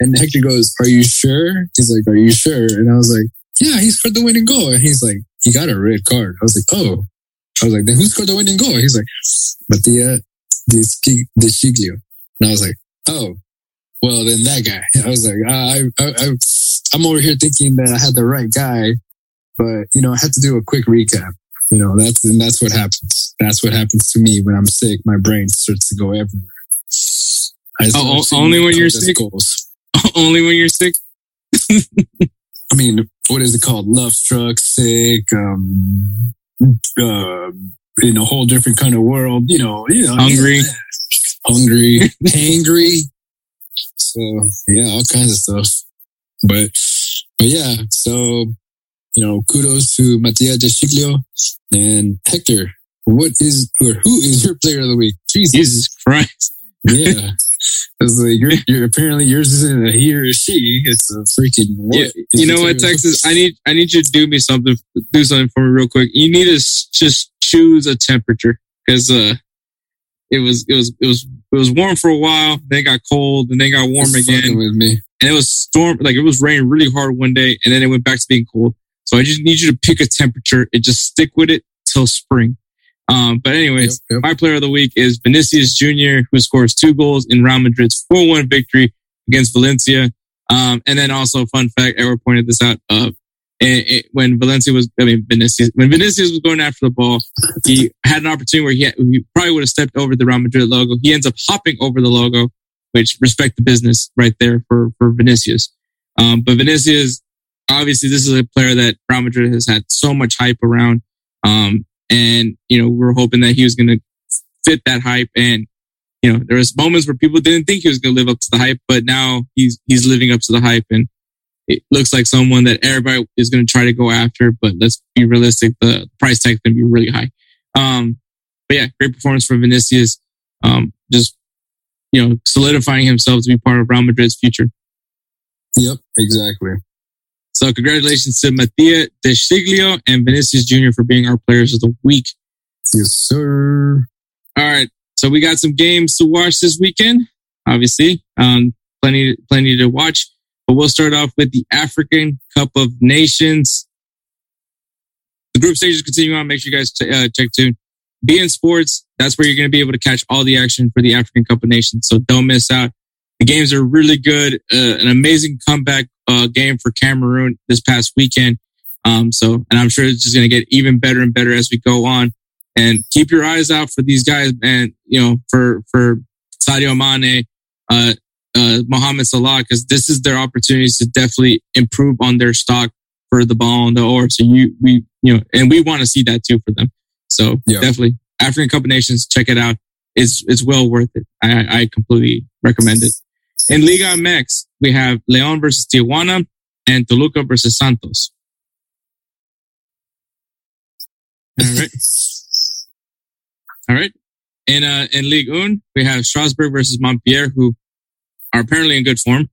And Hector goes, are you sure? He's like, are you sure? And I was like, yeah, he scored the winning goal. And he's like, he got a red card. I was like, oh. I was like, then who scored the winning goal? He's like, Mattia De Sci- De Sciglio. And I was like, oh, well, then that guy. I was like, I, I, I, I'm over here thinking that I had the right guy, but you know, I had to do a quick recap. You know, that's, and that's what happens. That's what happens to me when I'm sick. My brain starts to go everywhere. Oh, seeing only when you're sick? Goals. Only when you're sick. I mean, what is it called? Love struck, sick, um, uh, in a whole different kind of world, you know, you know, Hungry. hungry, hangry. So yeah, all kinds of stuff. But, but yeah, so, you know, kudos to Mattia De Sciglio and Hector. What is, or who is your player of the week? Jesus. Jesus Christ. Yeah. It's like you're, you're apparently yours isn't a he or a she. It's a freaking what? Yeah, you know what, Texas? I need I need you to do me something, do something for me real quick. You need to just choose a temperature because uh, it was it was it was it was warm for a while, then it got cold, and then it got warm It's again, with me. and it was storm like it was raining really hard one day, and then it went back to being cold. So I just need you to pick a temperature and just stick with it till spring. Um, but anyways, Yep, yep. my player of the week is Vinicius Jr., who scores two goals in Real Madrid's 4-1 victory against Valencia. Um, and then also, fun fact, Edward pointed this out, uh, it, it- when Valencia was, I mean, Vinicius, when Vinicius was going after the ball, he had an opportunity where he, had, he probably would have stepped over the Real Madrid logo. He ends up hopping over the logo, which respect the business right there for, for Vinicius. Um, but Vinicius, obviously, this is a player that Real Madrid has had so much hype around. Um, and, you know, we are hoping that he was going to fit that hype. And, you know, there was moments where people didn't think he was going to live up to the hype, but now he's, he's living up to the hype. And it looks like someone that everybody is going to try to go after, but let's be realistic. The price tag is going to be really high. Um, but yeah, great performance from Vinicius. Um, just, you know, solidifying himself to be part of Real Madrid's future. Yep, exactly. So congratulations to Mattia De Sciglio and Vinicius Jr. for being our players of the week. Yes, sir. All right. So we got some games to watch this weekend. Obviously, um, plenty, plenty to watch. But we'll start off with the African Cup of Nations. The group stages continue on. Make sure you guys t- uh, check tune. beIN Sports, that's where you're going to be able to catch all the action for the African Cup of Nations. So don't miss out. The games are really good. Uh, an amazing comeback uh, game for Cameroon this past weekend. Um, so, and I'm sure it's just going to get even better and better as we go on. And keep your eyes out for these guys, and you know, for for Sadio Mane, uh, uh, Mohamed Salah, because this is their opportunities to definitely improve on their stock for the ball on the orb. So you, we, you know, and we want to see that too for them. So Yeah. definitely African Cup of Nations, check it out. It's, it's well worth it. I, I completely recommend it. In Liga MX, we have Leon versus Tijuana and Toluca versus Santos. All right. All right. In, uh, in Ligue 1, we have Strasbourg versus Montpellier, who are apparently in good form,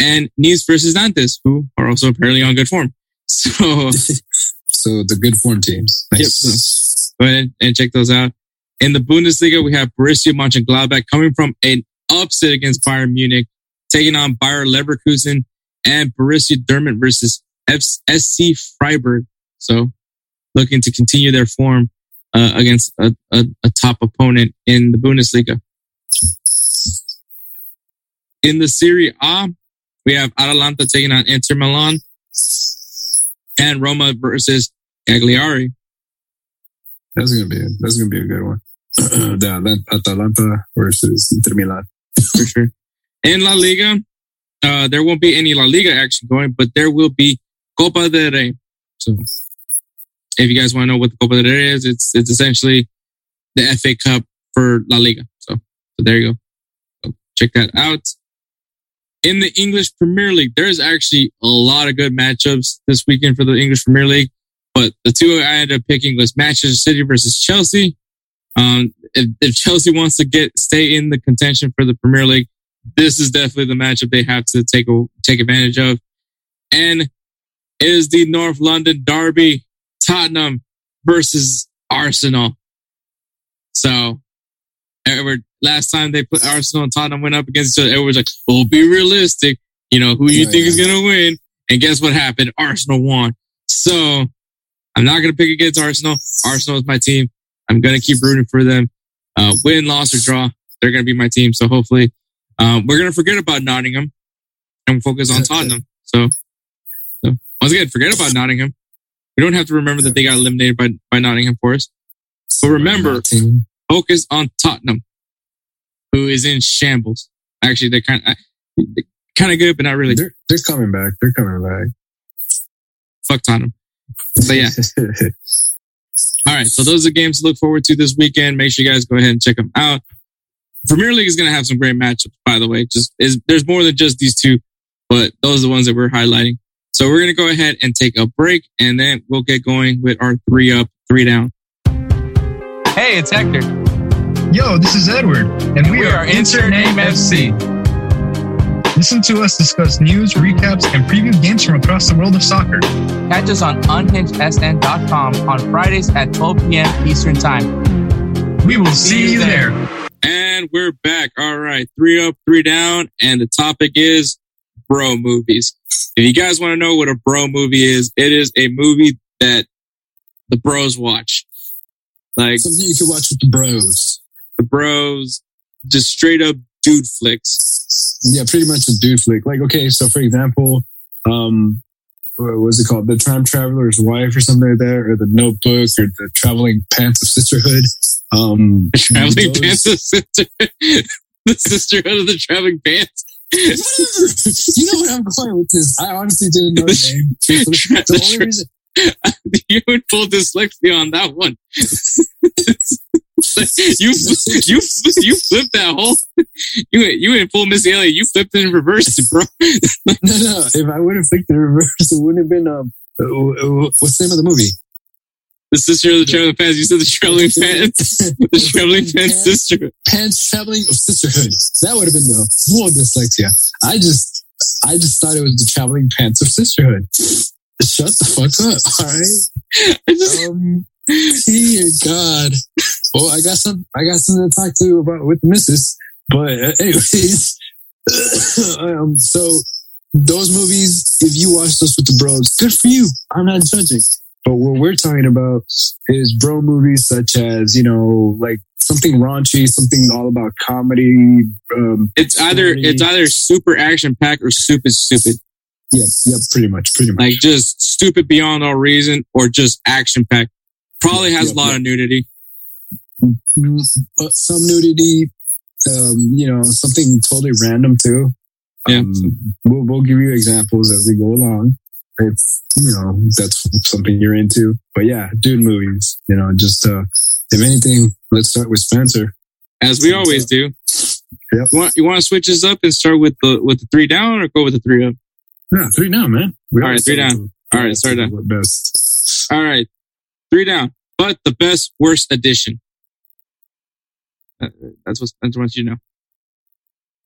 and Nice versus Nantes, who are also apparently on good form. So, So the good form teams. Yep. Nice. go ahead and check those out. In the Bundesliga, we have Borussia Mönchengladbach coming from an upset against Bayern Munich, taking on Bayer Leverkusen and Borussia Dortmund versus SC Freiburg. So looking to continue their form uh, against a, a, a top opponent in the Bundesliga. In the Serie A, we have Atalanta taking on Inter Milan and Roma versus Cagliari. That's gonna be a, that's gonna be a good one. the Atalanta versus Inter Milan. For sure. In La Liga, uh, there won't be any La Liga action going, but there will be Copa del Rey. So, if you guys want to know what the Copa del Rey is, it's it's essentially the FA Cup for La Liga. So, so there you go. So check that out. In the English Premier League, there's actually a lot of good matchups this weekend for the English Premier League. But the two I ended up picking was Manchester City versus Chelsea. Um, if, if Chelsea wants to get stay in the contention for the Premier League, this is definitely the matchup they have to take take advantage of. And it is the North London Derby, Tottenham versus Arsenal. So, Edward, last time they put Arsenal and Tottenham went up against each other, Edward was like, "Well, be realistic. You know who you Oh, think is gonna win." And guess what happened? Arsenal won. So, I'm not gonna pick against Arsenal. Arsenal is my team. I'm gonna keep rooting for them. Uh, win, loss, or draw, they're gonna be my team. So hopefully, uh, we're gonna forget about Nottingham and focus on Tottenham. So, so once again, forget about Nottingham. We don't have to remember that they got eliminated by by Nottingham Forest. But remember, focus on Tottenham, who is in shambles. Actually, they're kind of kind of good, but not really. They're they're coming back. They're coming back. Fuck Tottenham. But yeah. All right. So those are games to look forward to this weekend. Make sure you guys go ahead and check them out. Premier League is going to have some great matchups, by the way. Just is there's more than just these two, but those are the ones that we're highlighting. So we're going to go ahead and take a break and then we'll get going with our three up, three down. Hey, it's Hector. Yo, this is Edward, and we, We are Insert Name FC. Listen to us discuss news, recaps, and preview games from across the world of soccer. Catch us on unhingedsn.com on Fridays at 12 p.m. Eastern Time. We will see you there. And we're back. All right. Three up, three down. And the topic is bro movies. If you guys want to know what a bro movie is, it is a movie that the bros watch. Like Something you can watch with the bros. the bros, just straight up dude flicks. Yeah, pretty much a dude flick. Like, okay, so for example, um, what was it called? The Time Traveler's Wife or something like that, or the Notebook, or the Traveling Pants of Sisterhood. Um, Traveling those- pants of Sisterhood. the sisterhood of the traveling pants. you know what I'm going with this. I honestly didn't know the name. The the only reason, you would pull dyslexia on that one. you you you flipped that whole you you went full Missy Elliott. You flipped it in reverse, bro. no, no. If I would have flicked the reverse, it wouldn't have been. Um, uh, uh, what's the name of the movie? The sister of the traveling pants. You said the traveling pants. The traveling pants sister. Pants Traveling of Sisterhood. That would have been the full dyslexia. I just, I just thought it was the Traveling Pants of Sisterhood. Shut the fuck up. All right. I just Um, dear God. Well, I got some, I got something to talk to you about with the missus. But uh, anyways, um, so those movies, if you watch those with the bros, good for you. I'm not judging. But what we're talking about is bro movies such as, you know, like something raunchy, something all about comedy. Um, It's either Story. it's either super action packed or stupid stupid. yeah, yeah, pretty much, pretty much. Like just stupid beyond all reason or just action packed. Probably has yeah, a lot yeah. of nudity. Some nudity, um, you know, something totally random too. Yeah. Um, we'll, we'll give you examples as we go along. If, you know, that's something you're into. But yeah, dude movies, you know, just, uh, if anything, let's start with Spencer. As we always do. Yep. You want you want to switch this up and start with the with the three down or go with the three up? Yeah, three down, man. We All right, three down. All right, sorry down. Best. All right, three down. But the best worst edition. Uh, that's what that's what you to know.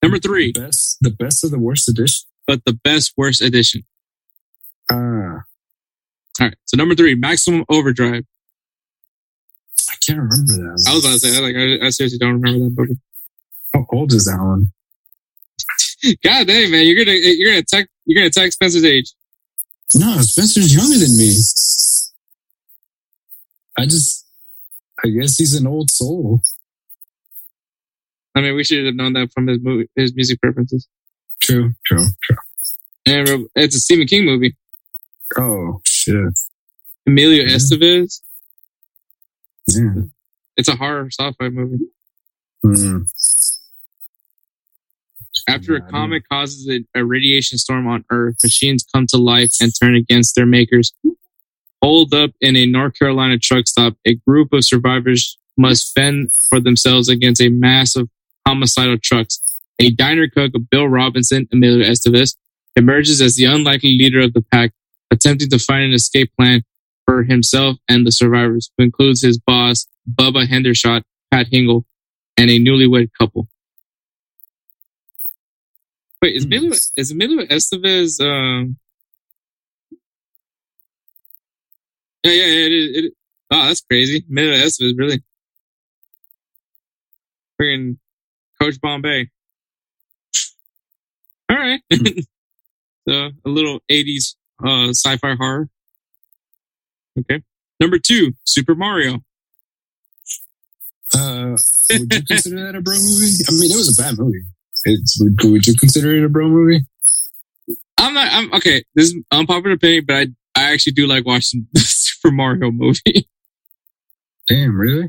Number three, The best, the best of the worst edition. but the best worst edition. Ah, All right, so number three, maximum overdrive. I can't remember that. I was about to say, like, I, I seriously don't remember that movie. How old is that one? God dang, man, you're gonna you're gonna attack you're gonna attack Spencer's age. No, Spencer's younger than me. I just, I guess he's an old soul. I mean, we should have known that from his movie, his music preferences. True, true, true. And it's a Stephen King movie. Oh shit, Emilio Mhm. Estevez. man. It's a horror sci-fi movie. Hmm. After a comet causes a, a radiation storm on Earth, machines come to life and turn against their makers. Holed up in a North Carolina truck stop, a group of survivors must fend for themselves against a mass of homicidal trucks. A diner cook, Bill Robinson, Emilio Estevez, emerges as the unlikely leader of the pack, attempting to find an escape plan for himself and the survivors, who includes his boss, Bubba Hendershot, Pat Hingle, and a newlywed couple. Wait, is Hmm. Emilio, is Emilio Estevez? Um... Yeah, yeah. It is, it is. Oh, that's crazy. Emilio Estevez, really. Freaking Coach Bombay. All right. so a little '80s uh, sci-fi horror. Okay. Number two, Super Mario. Uh, would you consider that a bro movie? I mean, it was a bad movie. It's, would, would you consider it a bro movie? I'm not. I'm okay. This is unpopular opinion, but I I actually do like watching the Super Mario movie. Damn, really?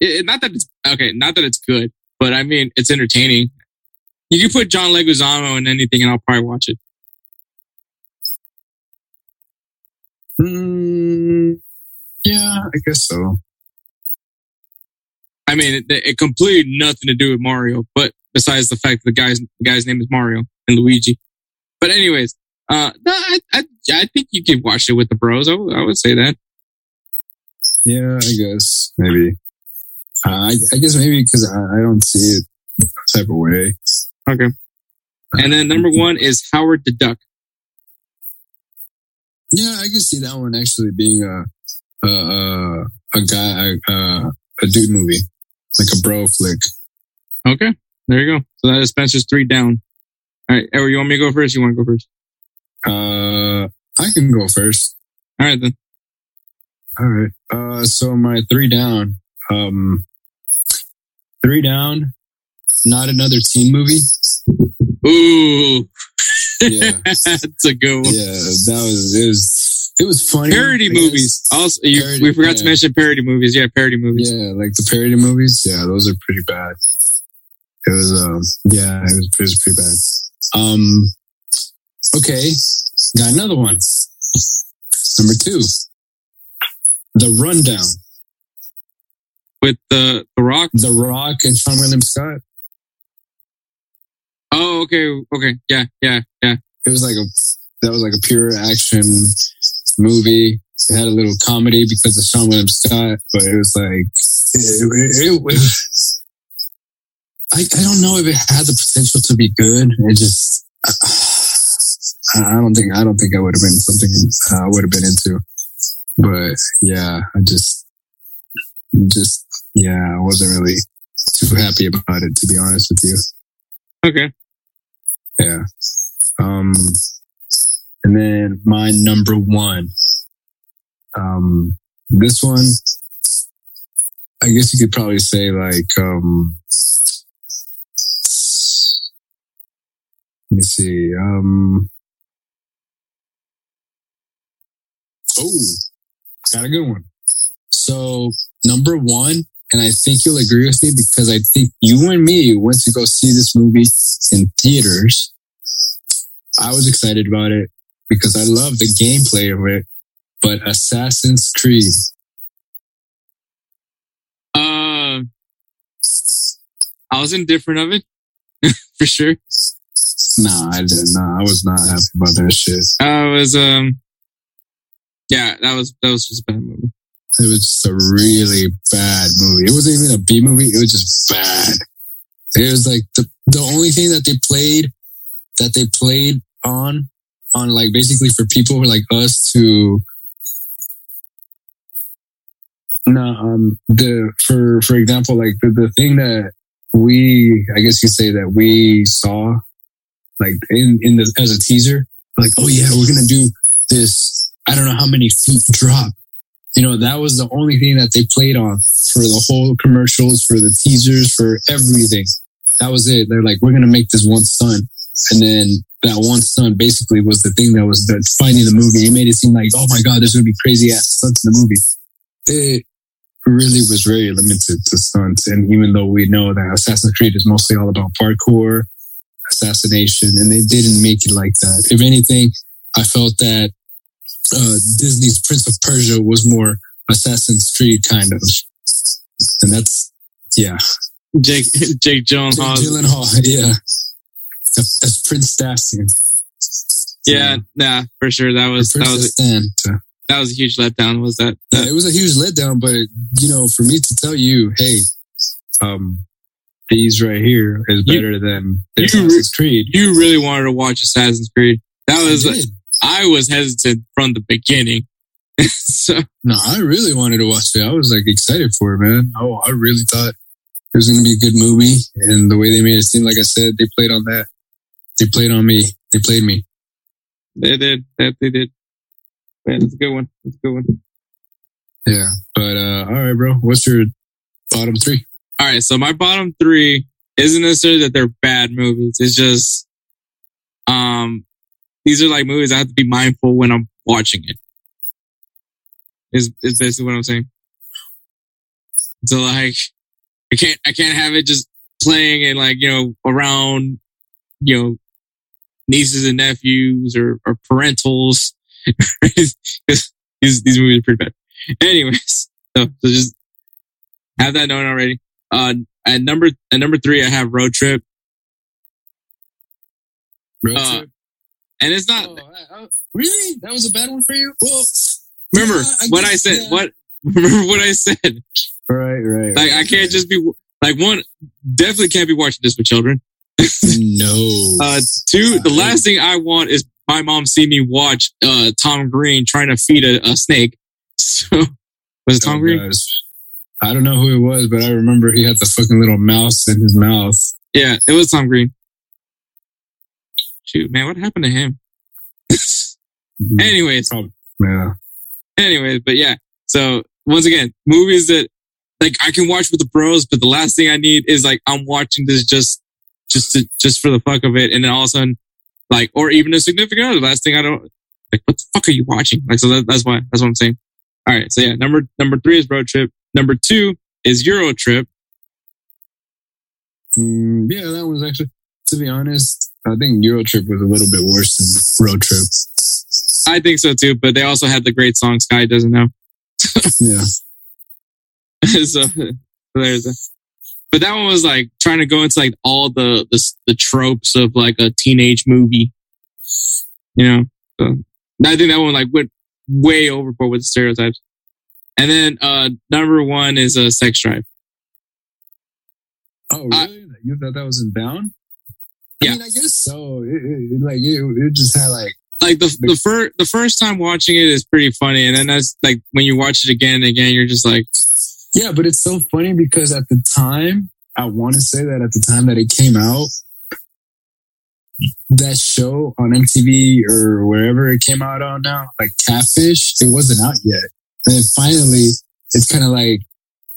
It, not that it's okay, not that it's good, but I mean it's entertaining. You can put John Leguizamo in anything, and I'll probably watch it. Mm, yeah, I guess so. I mean, it, it completely nothing to do with Mario, but besides the fact that the guy's the guy's name is Mario and Luigi. But anyways, uh, no, I I, I think you could watch it with the bros. I would- I would say that. Yeah, I guess maybe. Uh, I, I guess maybe because I, I don't see it type of way. Okay. And then number one is Howard the Duck. Yeah, I can see that one actually being a a a, a guy a, a a dude movie, like a bro flick. Okay, there you go. So that is Spencer's three down. All right, Edward, you want me to go first? You want to go first? Uh, I can go first. All right then. All right. Uh, so my three down. Um, three down. Not another teen movie. Ooh, Yeah, that's a good one. yeah. That was it. Was it was funny? Parody movies. Also, you, Parody, we forgot to mention parody movies. Yeah, parody movies. Yeah, like the parody movies. Yeah, those are pretty bad. It was, um, yeah, it was, it was pretty bad. Um, okay, got another one. Number two, The Rundown. With the the Rock. The Rock and Seann William Scott. Oh, okay, okay, yeah, yeah, yeah. It was like a, that was like a pure action movie. It had a little comedy because of Seann William Scott, but it was like, it, it, it, I, I don't know if it had the potential to be good. It just, I, I don't think, I don't think I would have been something uh, I would have been into. But yeah, I just, just, yeah, I wasn't really too happy about it, to be honest with you. Okay. Yeah. Um, and then my number one, Um, this one, I guess you could probably say like, um, let me see. Um, oh, got a good one. So number one, and I think you'll agree with me because I think you and me went to go see this movie in theaters. I was excited about it because I love the gameplay of it, but Assassin's Creed. Um, I was indifferent of it for sure. Nah, I didn't. Nah, I was not happy about that shit. I was um, yeah, that was that was just a bad movie. It was just a really bad movie. It wasn't even a B movie. It was just bad. It was like the, the only thing that they played, that they played on, on like basically for people like us to, no, um, the, for, for example, like the, the thing that we, I guess you say that we saw, like in, in the, as a teaser, like, oh yeah, we're to do this. I don't know how many feet drop you know, that was the only thing that they played on for the whole commercials, for the teasers, for everything. That was it. They're like, we're going to make this one stunt. And then that one stunt basically was the thing that was the finding the movie. It made it seem like, oh my God, there's going to be crazy ass stunts in the movie. It really was very limited to stunts. And even though we know that Assassin's Creed is mostly all about parkour, assassination, and they didn't make it like that. If anything, I felt that uh, Disney's Prince of Persia was more Assassin's Creed kind of, and that's yeah. Jake Jake Gyllenhaal. Jake Gyllenhaal, yeah, as Prince Dacian. Yeah, yeah, for sure. That was that was a, that was a huge letdown. Was that, that? Yeah, it was a huge letdown. But you know, for me to tell you, hey, um, these right here is better you, than Assassin's Creed. You really wanted to watch Assassin's Creed. That was I was hesitant from the beginning. so no, I really wanted to watch it. I was like excited for it, man. Oh, I really thought it was going to be a good movie, and the way they made it seem, like I said, they played on that. They played on me. They played me. They did. That they did. Man, that's a good one. That's a good one. Yeah, but uh all right, bro. What's your bottom three? All right, so my bottom three isn't necessarily that they're bad movies. It's just um these are like movies I have to be mindful when I'm watching it. Is is basically what I'm saying. So like, I can't I can't have it just playing and like you know around you know nieces and nephews or or parentals. these these movies are pretty bad. Anyways, so, so just have that known already. Uh, at number at number three, I have Road Trip. Road uh, Trip. And it's not oh, really that was a bad one for you. Well, remember yeah, I what I said. Yeah. What remember what I said? Right, right. Like I can't just be like one. Definitely can't be watching this with children. no. Uh, two. The last thing I want is my mom see me watch uh, Tom Green trying to feed a, a snake. So was it Tom oh, Green? Gosh. I don't know who it was, but I remember he had the fucking little mouse in his mouth. Yeah, it was Tom Green. Shoot, man, what happened to him? Mm-hmm. anyways, yeah. Anyways, but yeah. So once again, movies that like I can watch with the bros, but the last thing I need is like I'm watching this just just to, just for the fuck of it, and then all of a sudden, like, or even a significant other. Last thing I don't like, what the fuck are you watching? Like, so that, that's why that's what I'm saying. All right, so yeah, number number three is road trip. Number two is Euro trip. Mm, yeah, that was actually, to be honest, I think Euro Trip was a little bit worse than Road Trip. I think so too, but they also had the great song Scotty Doesn't Know. yeah. so there's a, but that one was like trying to go into like all the, the, the tropes of like a teenage movie. You know, so I think that one like went way overboard with the stereotypes. And then uh number one is a uh, sex drive. Oh really? I, you thought that was in down? Yeah, I, mean, I guess so. It, it, like it, it just had like like the the first the first time watching it is pretty funny, and then that's like when you watch it again and again, you're just like, yeah. But it's so funny because at the time, I want to say that at the time that it came out, that show on MTV or wherever it came out on now, like Catfish, it wasn't out yet. And then finally, it's kind of like,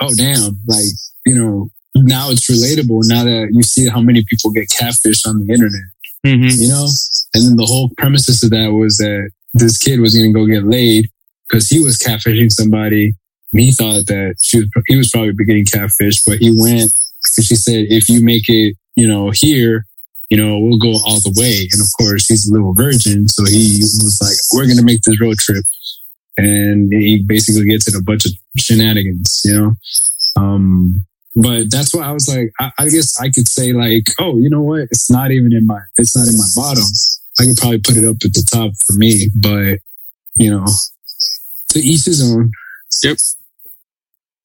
oh damn, like you know, now it's relatable. Now that you see how many people get catfished on the internet, Mm-hmm. you know, and then the whole premises of that was that this kid was going to go get laid because he was catfishing somebody. And he thought that she was, he was probably getting catfished, but he went because she said, if you make it, you know, here, you know, we'll go all the way. And of course, he's a little virgin. So he was like, we're going to make this road trip. And he basically gets in a bunch of shenanigans, you know? Um, but that's why I was like, I, I guess I could say like, oh, you know what? It's not even in my, it's not in my bottom. I could probably put it up at the top for me, but you know, to each his own. Yep.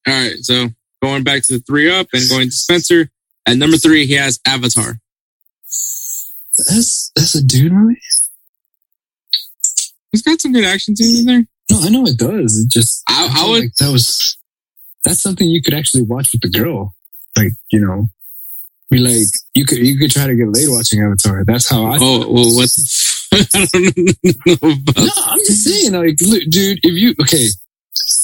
All right, so going back to the three up and going to Spencer. At number three, he has Avatar. That's, that's a dude movie. He's got some good action scenes in there. No, I know it does. It just, I, I feel would. like that was, that's something you could actually watch with the girl. Like, you know, be like, you could, you could try to get laid watching Avatar. That's how I Oh, well, what? I don't know about. No, I'm just saying, like, look, dude, if you okay,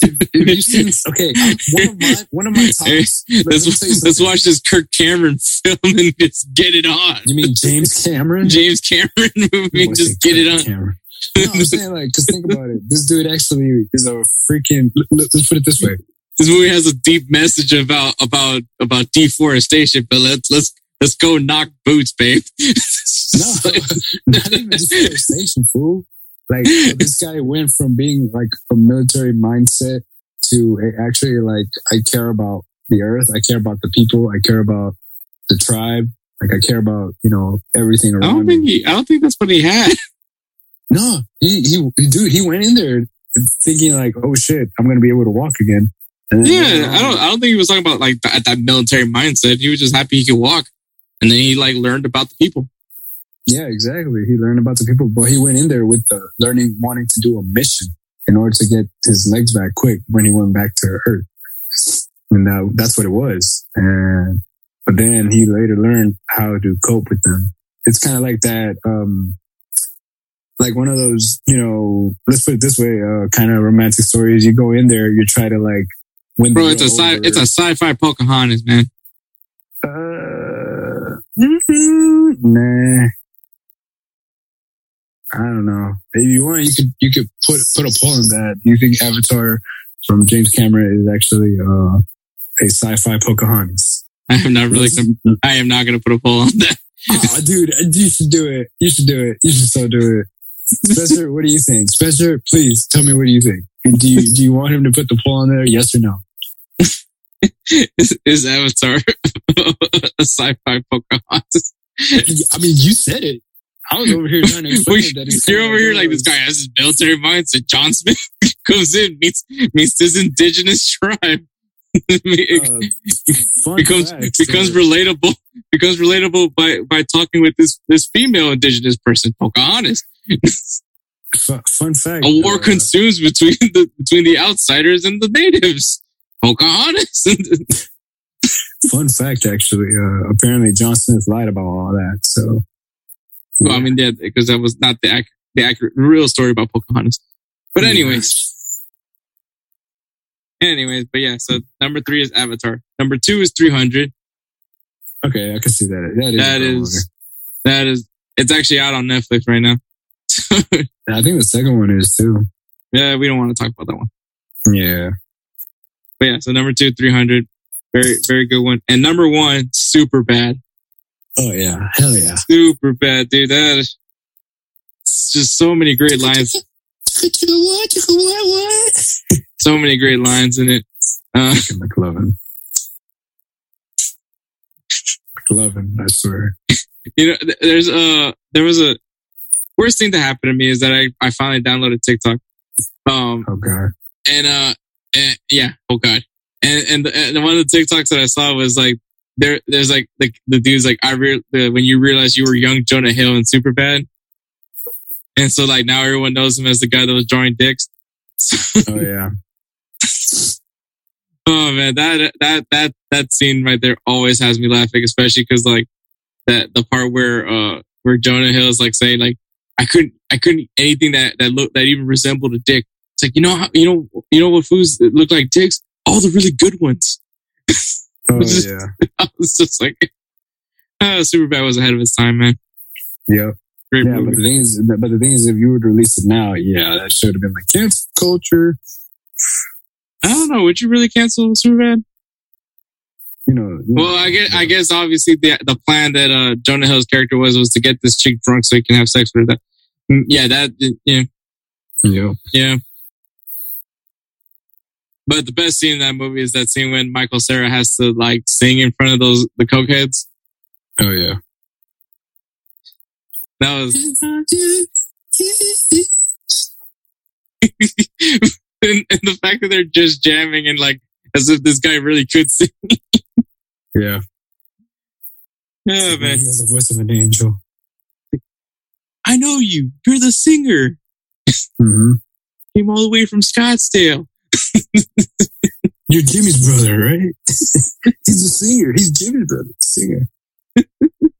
if, if you've seen okay, one of my one of my me Let's, let's watch this Kirk Cameron film and just get it on. You mean James Cameron? James Cameron movie, just get it Kirk on. Cameron. No, I'm saying like, cause think about it. This dude actually is a freaking. Let's put it this way. This movie has a deep message about about about deforestation, but let's let's let's go knock boots, babe. No, not even deforestation, fool. Like this guy went from being like a military mindset to actually like I care about the earth, I care about the people, I care about the tribe, like I care about you know everything around. I don't think he. I don't think that's what he had. No, he he dude, he went in there thinking like, oh shit, I'm gonna be able to walk again. Yeah, I don't. I don't think he was talking about like that, that military mindset. He was just happy he could walk, and then he like learned about the people. Yeah, exactly. He learned about the people, but he went in there with the learning, wanting to do a mission in order to get his legs back quick when he went back to Earth. And that, that's what it was. And, but then he later learned how to cope with them. It's kind of like that, um, like one of those, you know, let's put it this way, uh, kind of romantic stories. You go in there, you try to like the Bro, it's a sci it's a sci-fi Pocahontas, man. Uh, nah. I don't know. If you want, you could you could put put a poll in that. Do you think Avatar from James Cameron is actually uh, a sci-fi Pocahontas? I am not really. Gonna, I am not going to put a poll on that. oh, dude, you should do it. You should do it. You should so do it. Spencer, what do you think? Spencer, please tell me what do you think. Do you do you want him to put the poll on there? Yes or no? is, is Avatar a sci-fi Pocahontas? I mean, you said it. I was over here trying to explain that it's You're over here like this guy has his military mindset. John Smith goes in, meets meets this indigenous tribe. Uh, becomes fact, becomes relatable becomes relatable by by talking with this this female indigenous person, Pocahontas. Fu- fun fact. A war uh, consumes between the between the outsiders and the natives. Pocahontas. fun fact, actually. Uh, apparently, John Smith lied about all that. So, well, I mean, yeah, because that was not the ac- the accurate real story about Pocahontas. But Yeah. anyways, anyways, but yeah. So number three is Avatar. Number two is three hundred. okay, I can see that. That is. That is that is it's actually out on Netflix right now. I think the second one is too. yeah, we don't want to talk about that one. Yeah. But yeah, so number two, 300. Very, very good one. And number one, super bad. Oh yeah. Hell yeah. Super bad, dude. That is just so many great lines. So many great lines in it. Uh, McLovin. McLovin, I swear. you know, there's a, there was a worst thing that happened to me is that I, I finally downloaded TikTok. Um, Oh god. and uh and, yeah oh god. And and, the, and one of the tiktoks that i saw was like there there's like the, the dude's like i re- the, when you realize you were young jonah hill in super bad and so like now everyone knows him as the guy that was drawing dicks. Oh yeah. oh man that that that that scene right there always has me laughing especially because like that the part where uh where jonah hill is like saying like i couldn't i couldn't anything that that looked that even resembled a dick It's like you know how you know you know what foods that look like dicks? All the really good ones. Oh is- yeah, I was just like, uh, Superbad was ahead of its time, man. yeah, Great yeah. But the thing is, but the thing is, if you would release it now, yeah, that should have been like cancel culture. I don't know. Would you really cancel Superbad? You know. you Well, know, I guess I guess obviously the the plan that uh, Jonah Hill's character was was to get this chick drunk so he can have sex with her. That, Mm, yeah, that yeah Yeah. yeah. But the best scene in that movie is that scene when Michael Cera has to like sing in front of those the cokeheads. Oh yeah. That was and, and the fact that they're just jamming and like as if this guy really could sing. Yeah. Oh man, He has the voice of an angel. I know you. You're the singer. hmm Came all the way from Scottsdale. You're Jimmy's brother, right? He's a singer. He's Jimmy's brother, singer.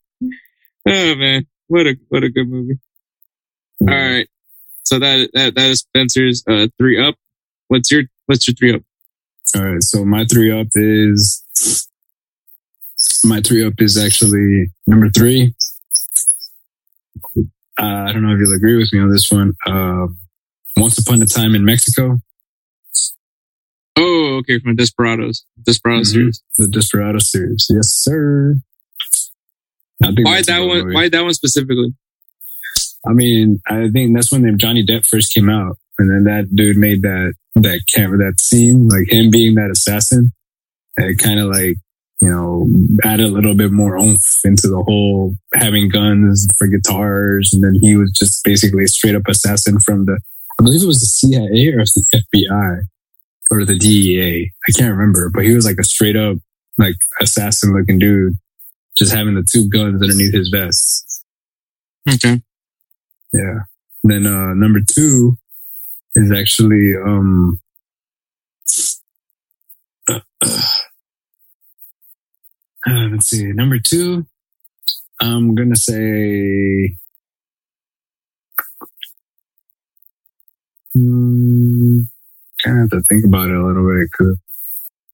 Oh man, what a what a good movie. All right, so that that that is Spencer's uh three up. What's your what's your three up? All right. So my three up is my three up is actually number three. Uh, I don't know if you'll agree with me on this one. Uh, Once upon a time in Mexico, Oh, okay, from Desperados, Desperados Mhm. series. the Desperado series. Yes, sir. Why that one? movie. Why that one specifically? I mean, I think that's when Johnny Depp first came out, and then that dude made that that camera that scene, like him being that assassin. It kind of like you know added a little bit more oomph into the whole having guns for guitars, and then he was just basically a straight up assassin from the I believe it was the CIA or the FBI or the DEA. I can't remember, but he was like a straight up like assassin looking dude, just having the two guns underneath his vest. Okay. Yeah. Then uh number two is actually um uh, uh, let's see. Number two, I'm gonna say hmm, kind of have to think about it a little bit because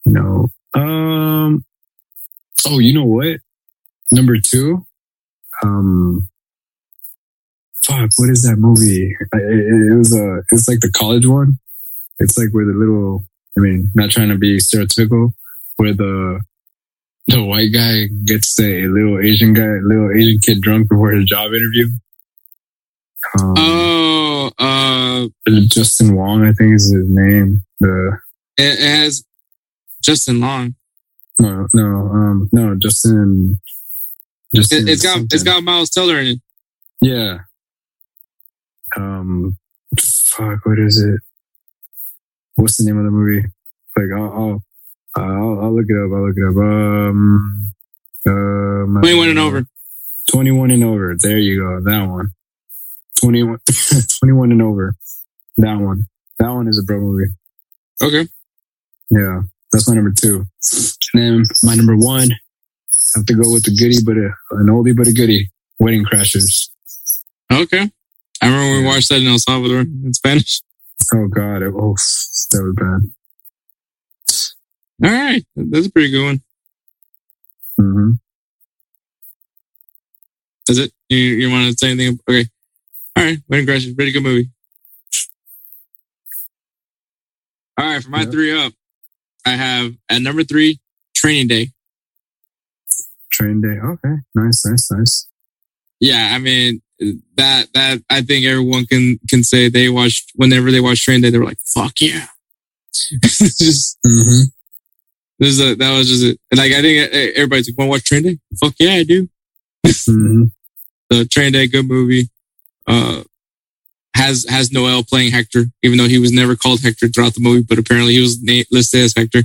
you know um oh you know what number two um fuck, what is that movie? I- It, it was a, it's like the college one. It's like where the little, I mean, not trying to be stereotypical, where the the white guy gets the little Asian guy, little Asian kid drunk before his job interview. Um, Oh, uh, Justin Wong, I think is his name. The it, has Justin Long. no, no, um, no, Justin. Justin It, it's got it's got Miles Teller in it. Yeah. Um, fuck, what is it? What's the name of the movie? Like, I'll, I'll, I'll, I'll look it up. I'll look it up. Um, um, Twenty one and over. 21 and over. There you go. That one. 21, 21 and over. That one. That one is a bro movie. Okay. Yeah. That's my number two. And then my number one, I have to go with the goodie, but a, an oldie, but a goodie. Wedding Crashers. Okay. I remember when we watched that in El Salvador in Spanish. Oh God. It, oh, that was bad. All right, that's a pretty good one. hmm Is it? You, you want to say anything? Okay. All right. Wedding Crashers, pretty good movie. All right, for my Yeah. three up, I have at number three, Training Day. Training day. Okay. Nice, nice, nice. Yeah, I mean that that I think everyone can can say they watched whenever they watched Training Day, they were like, "Fuck yeah!" Just Mm-hmm. this is a, that was just it. Like I think everybody's like, "Want to watch Train Day?" Fuck yeah, I do. Mm-hmm. The Train Day, good movie. Uh, has has Noel playing Hector, even though he was never called Hector throughout the movie, but apparently he was na- listed as Hector.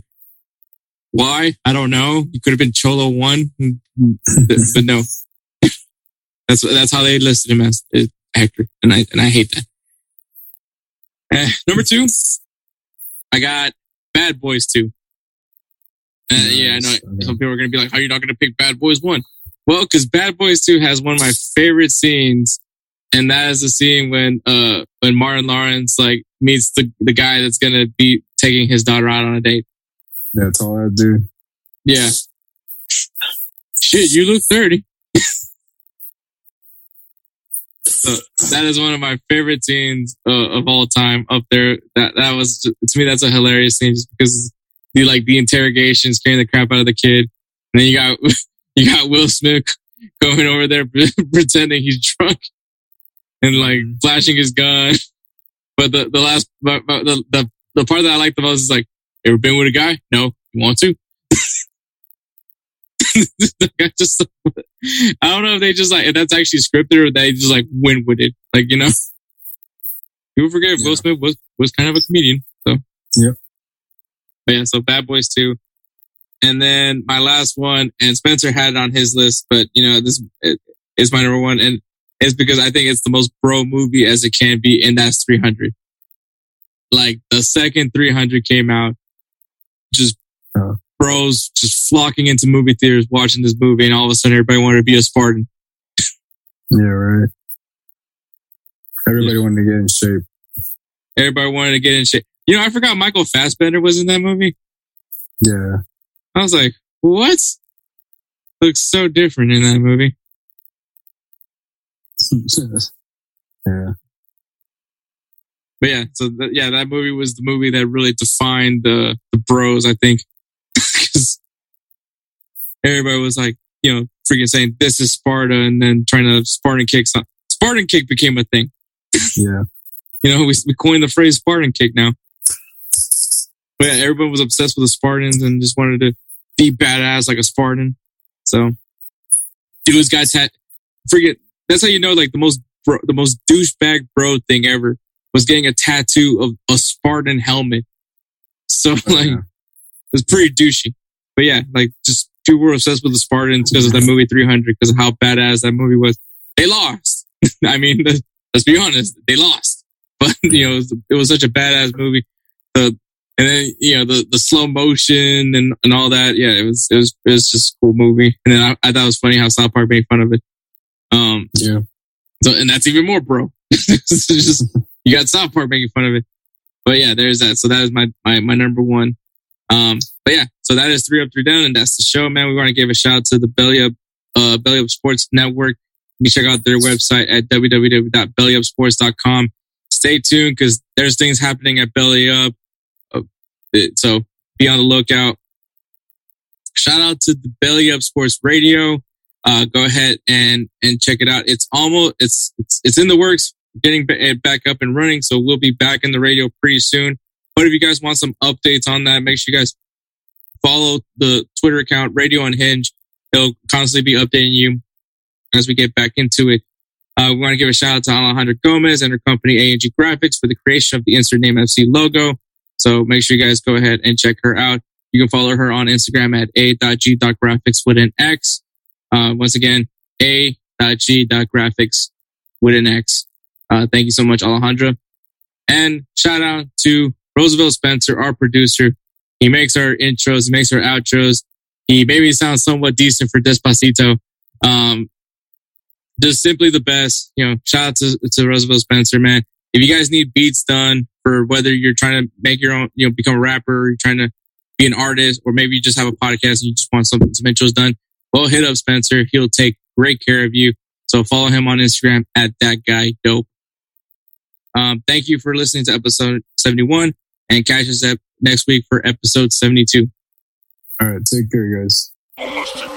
Why? I don't know. He could have been Cholo one, but, no. That's that's how they listed him as uh, Hector, and I and I hate that. Eh, number two, I got Bad Boys two. Uh, yeah, I know. Okay. Some people are gonna be like, "How are you not gonna pick Bad Boys one?" Well, because Bad Boys two has one of my favorite scenes, and that is the scene when uh when Martin Lawrence like meets the the guy that's gonna be taking his daughter out on a date. That's all I do. Yeah. Shit, you look thirty. so that is one of my favorite scenes uh, of all time. Up there, that that was to me that's a hilarious scene just because the like the interrogation scaring the crap out of the kid, and then you got you got Will Smith going over there pretending he's drunk and like mm-hmm. flashing his gun. But the the last but, but the, the the part that I like the most is like, ever been with a guy? No, you want to? I just I don't know if they just like if that's actually scripted or they just like win with it. Like you know, people forget Yeah. Will Smith was was kind of a comedian. So yeah. But yeah, so Bad Boys Two, and then my last one, and Spencer had it on his list, but you know this it, is my number one, and it's because I think it's the most bro movie as it can be, and that's 300. Like the second 300 came out, just Uh. bros just flocking into movie theaters watching this movie, and all of a sudden everybody wanted to be a Spartan. Yeah, right. Everybody wanted to get in shape. Everybody wanted to get in shape. You know, I forgot Michael Fassbender was in that movie. Yeah. I was like, what? Looks so different in that movie. yeah. But yeah, so th- yeah, that movie was the movie that really defined the the bros. I think because everybody was like, you know, freaking saying this is Sparta, and then trying to Spartan kick. Some, uh, Spartan kick became a thing. Yeah. You know, we, we coined the phrase Spartan kick now. But yeah, everyone was obsessed with the Spartans and just wanted to be badass like a Spartan. So, dude's got tat. Forget that's how you know like the most bro, the most douchebag bro thing ever was getting a tattoo of a Spartan helmet. So oh, like, yeah. it was pretty douchey. But yeah, like just people were obsessed with the Spartans because of that movie 300 because of how badass that movie was. They lost. I mean, let's, let's be honest, they lost. But you know, it was, it was such a badass movie. The and then you know the the slow motion and and all that. Yeah, it was it was it was just a cool movie. And then I, I thought it was funny how South Park made fun of it. Um, Yeah. so and that's even more bro. Just you got South Park making fun of it. But yeah, there's that. So that is my my my number one. Um, but yeah, so that is three up, three down, and that's the show, man. We want to give a shout out to the Belly Up uh Belly Up Sports Network. You can check out their website at www.bellyupsports.com. Stay tuned because there's things happening at Belly Up. Uh, so be on the lookout. Shout out to the Belly Up Sports Radio. Uh, go ahead and and check it out. It's almost it's it's it's in the works, getting it back up and running. So we'll be back in the radio pretty soon. But if you guys want some updates on that, make sure you guys follow the Twitter account Radio Unhinged. They'll constantly be updating you as we get back into it. Uh, we want to give a shout out to Alejandra Gomez and her company A&G Graphix for the creation of the Insert Name FC logo. So make sure you guys go ahead and check her out. You can follow her on Instagram at a.g.graphics with an X. Uh, once again, a.g.graphics with an X. Uh, thank you so much, Alejandra. And shout out to Roosevelt Spencer, our producer. He makes our intros, he makes our outros. He made me sound somewhat decent for Despacito. Um, just simply the best. You know, shout out to, to Roosevelt Spencer, man. If you guys need beats done for whether you're trying to make your own, you know, become a rapper, you're trying to be an artist, or maybe you just have a podcast and you just want some, some intros done, well, hit up Spencer. He'll take great care of you. So follow him on Instagram at that guy dope. Um, thank you for listening to episode 71 and catch us up next week for episode 72. All right. Take care, guys.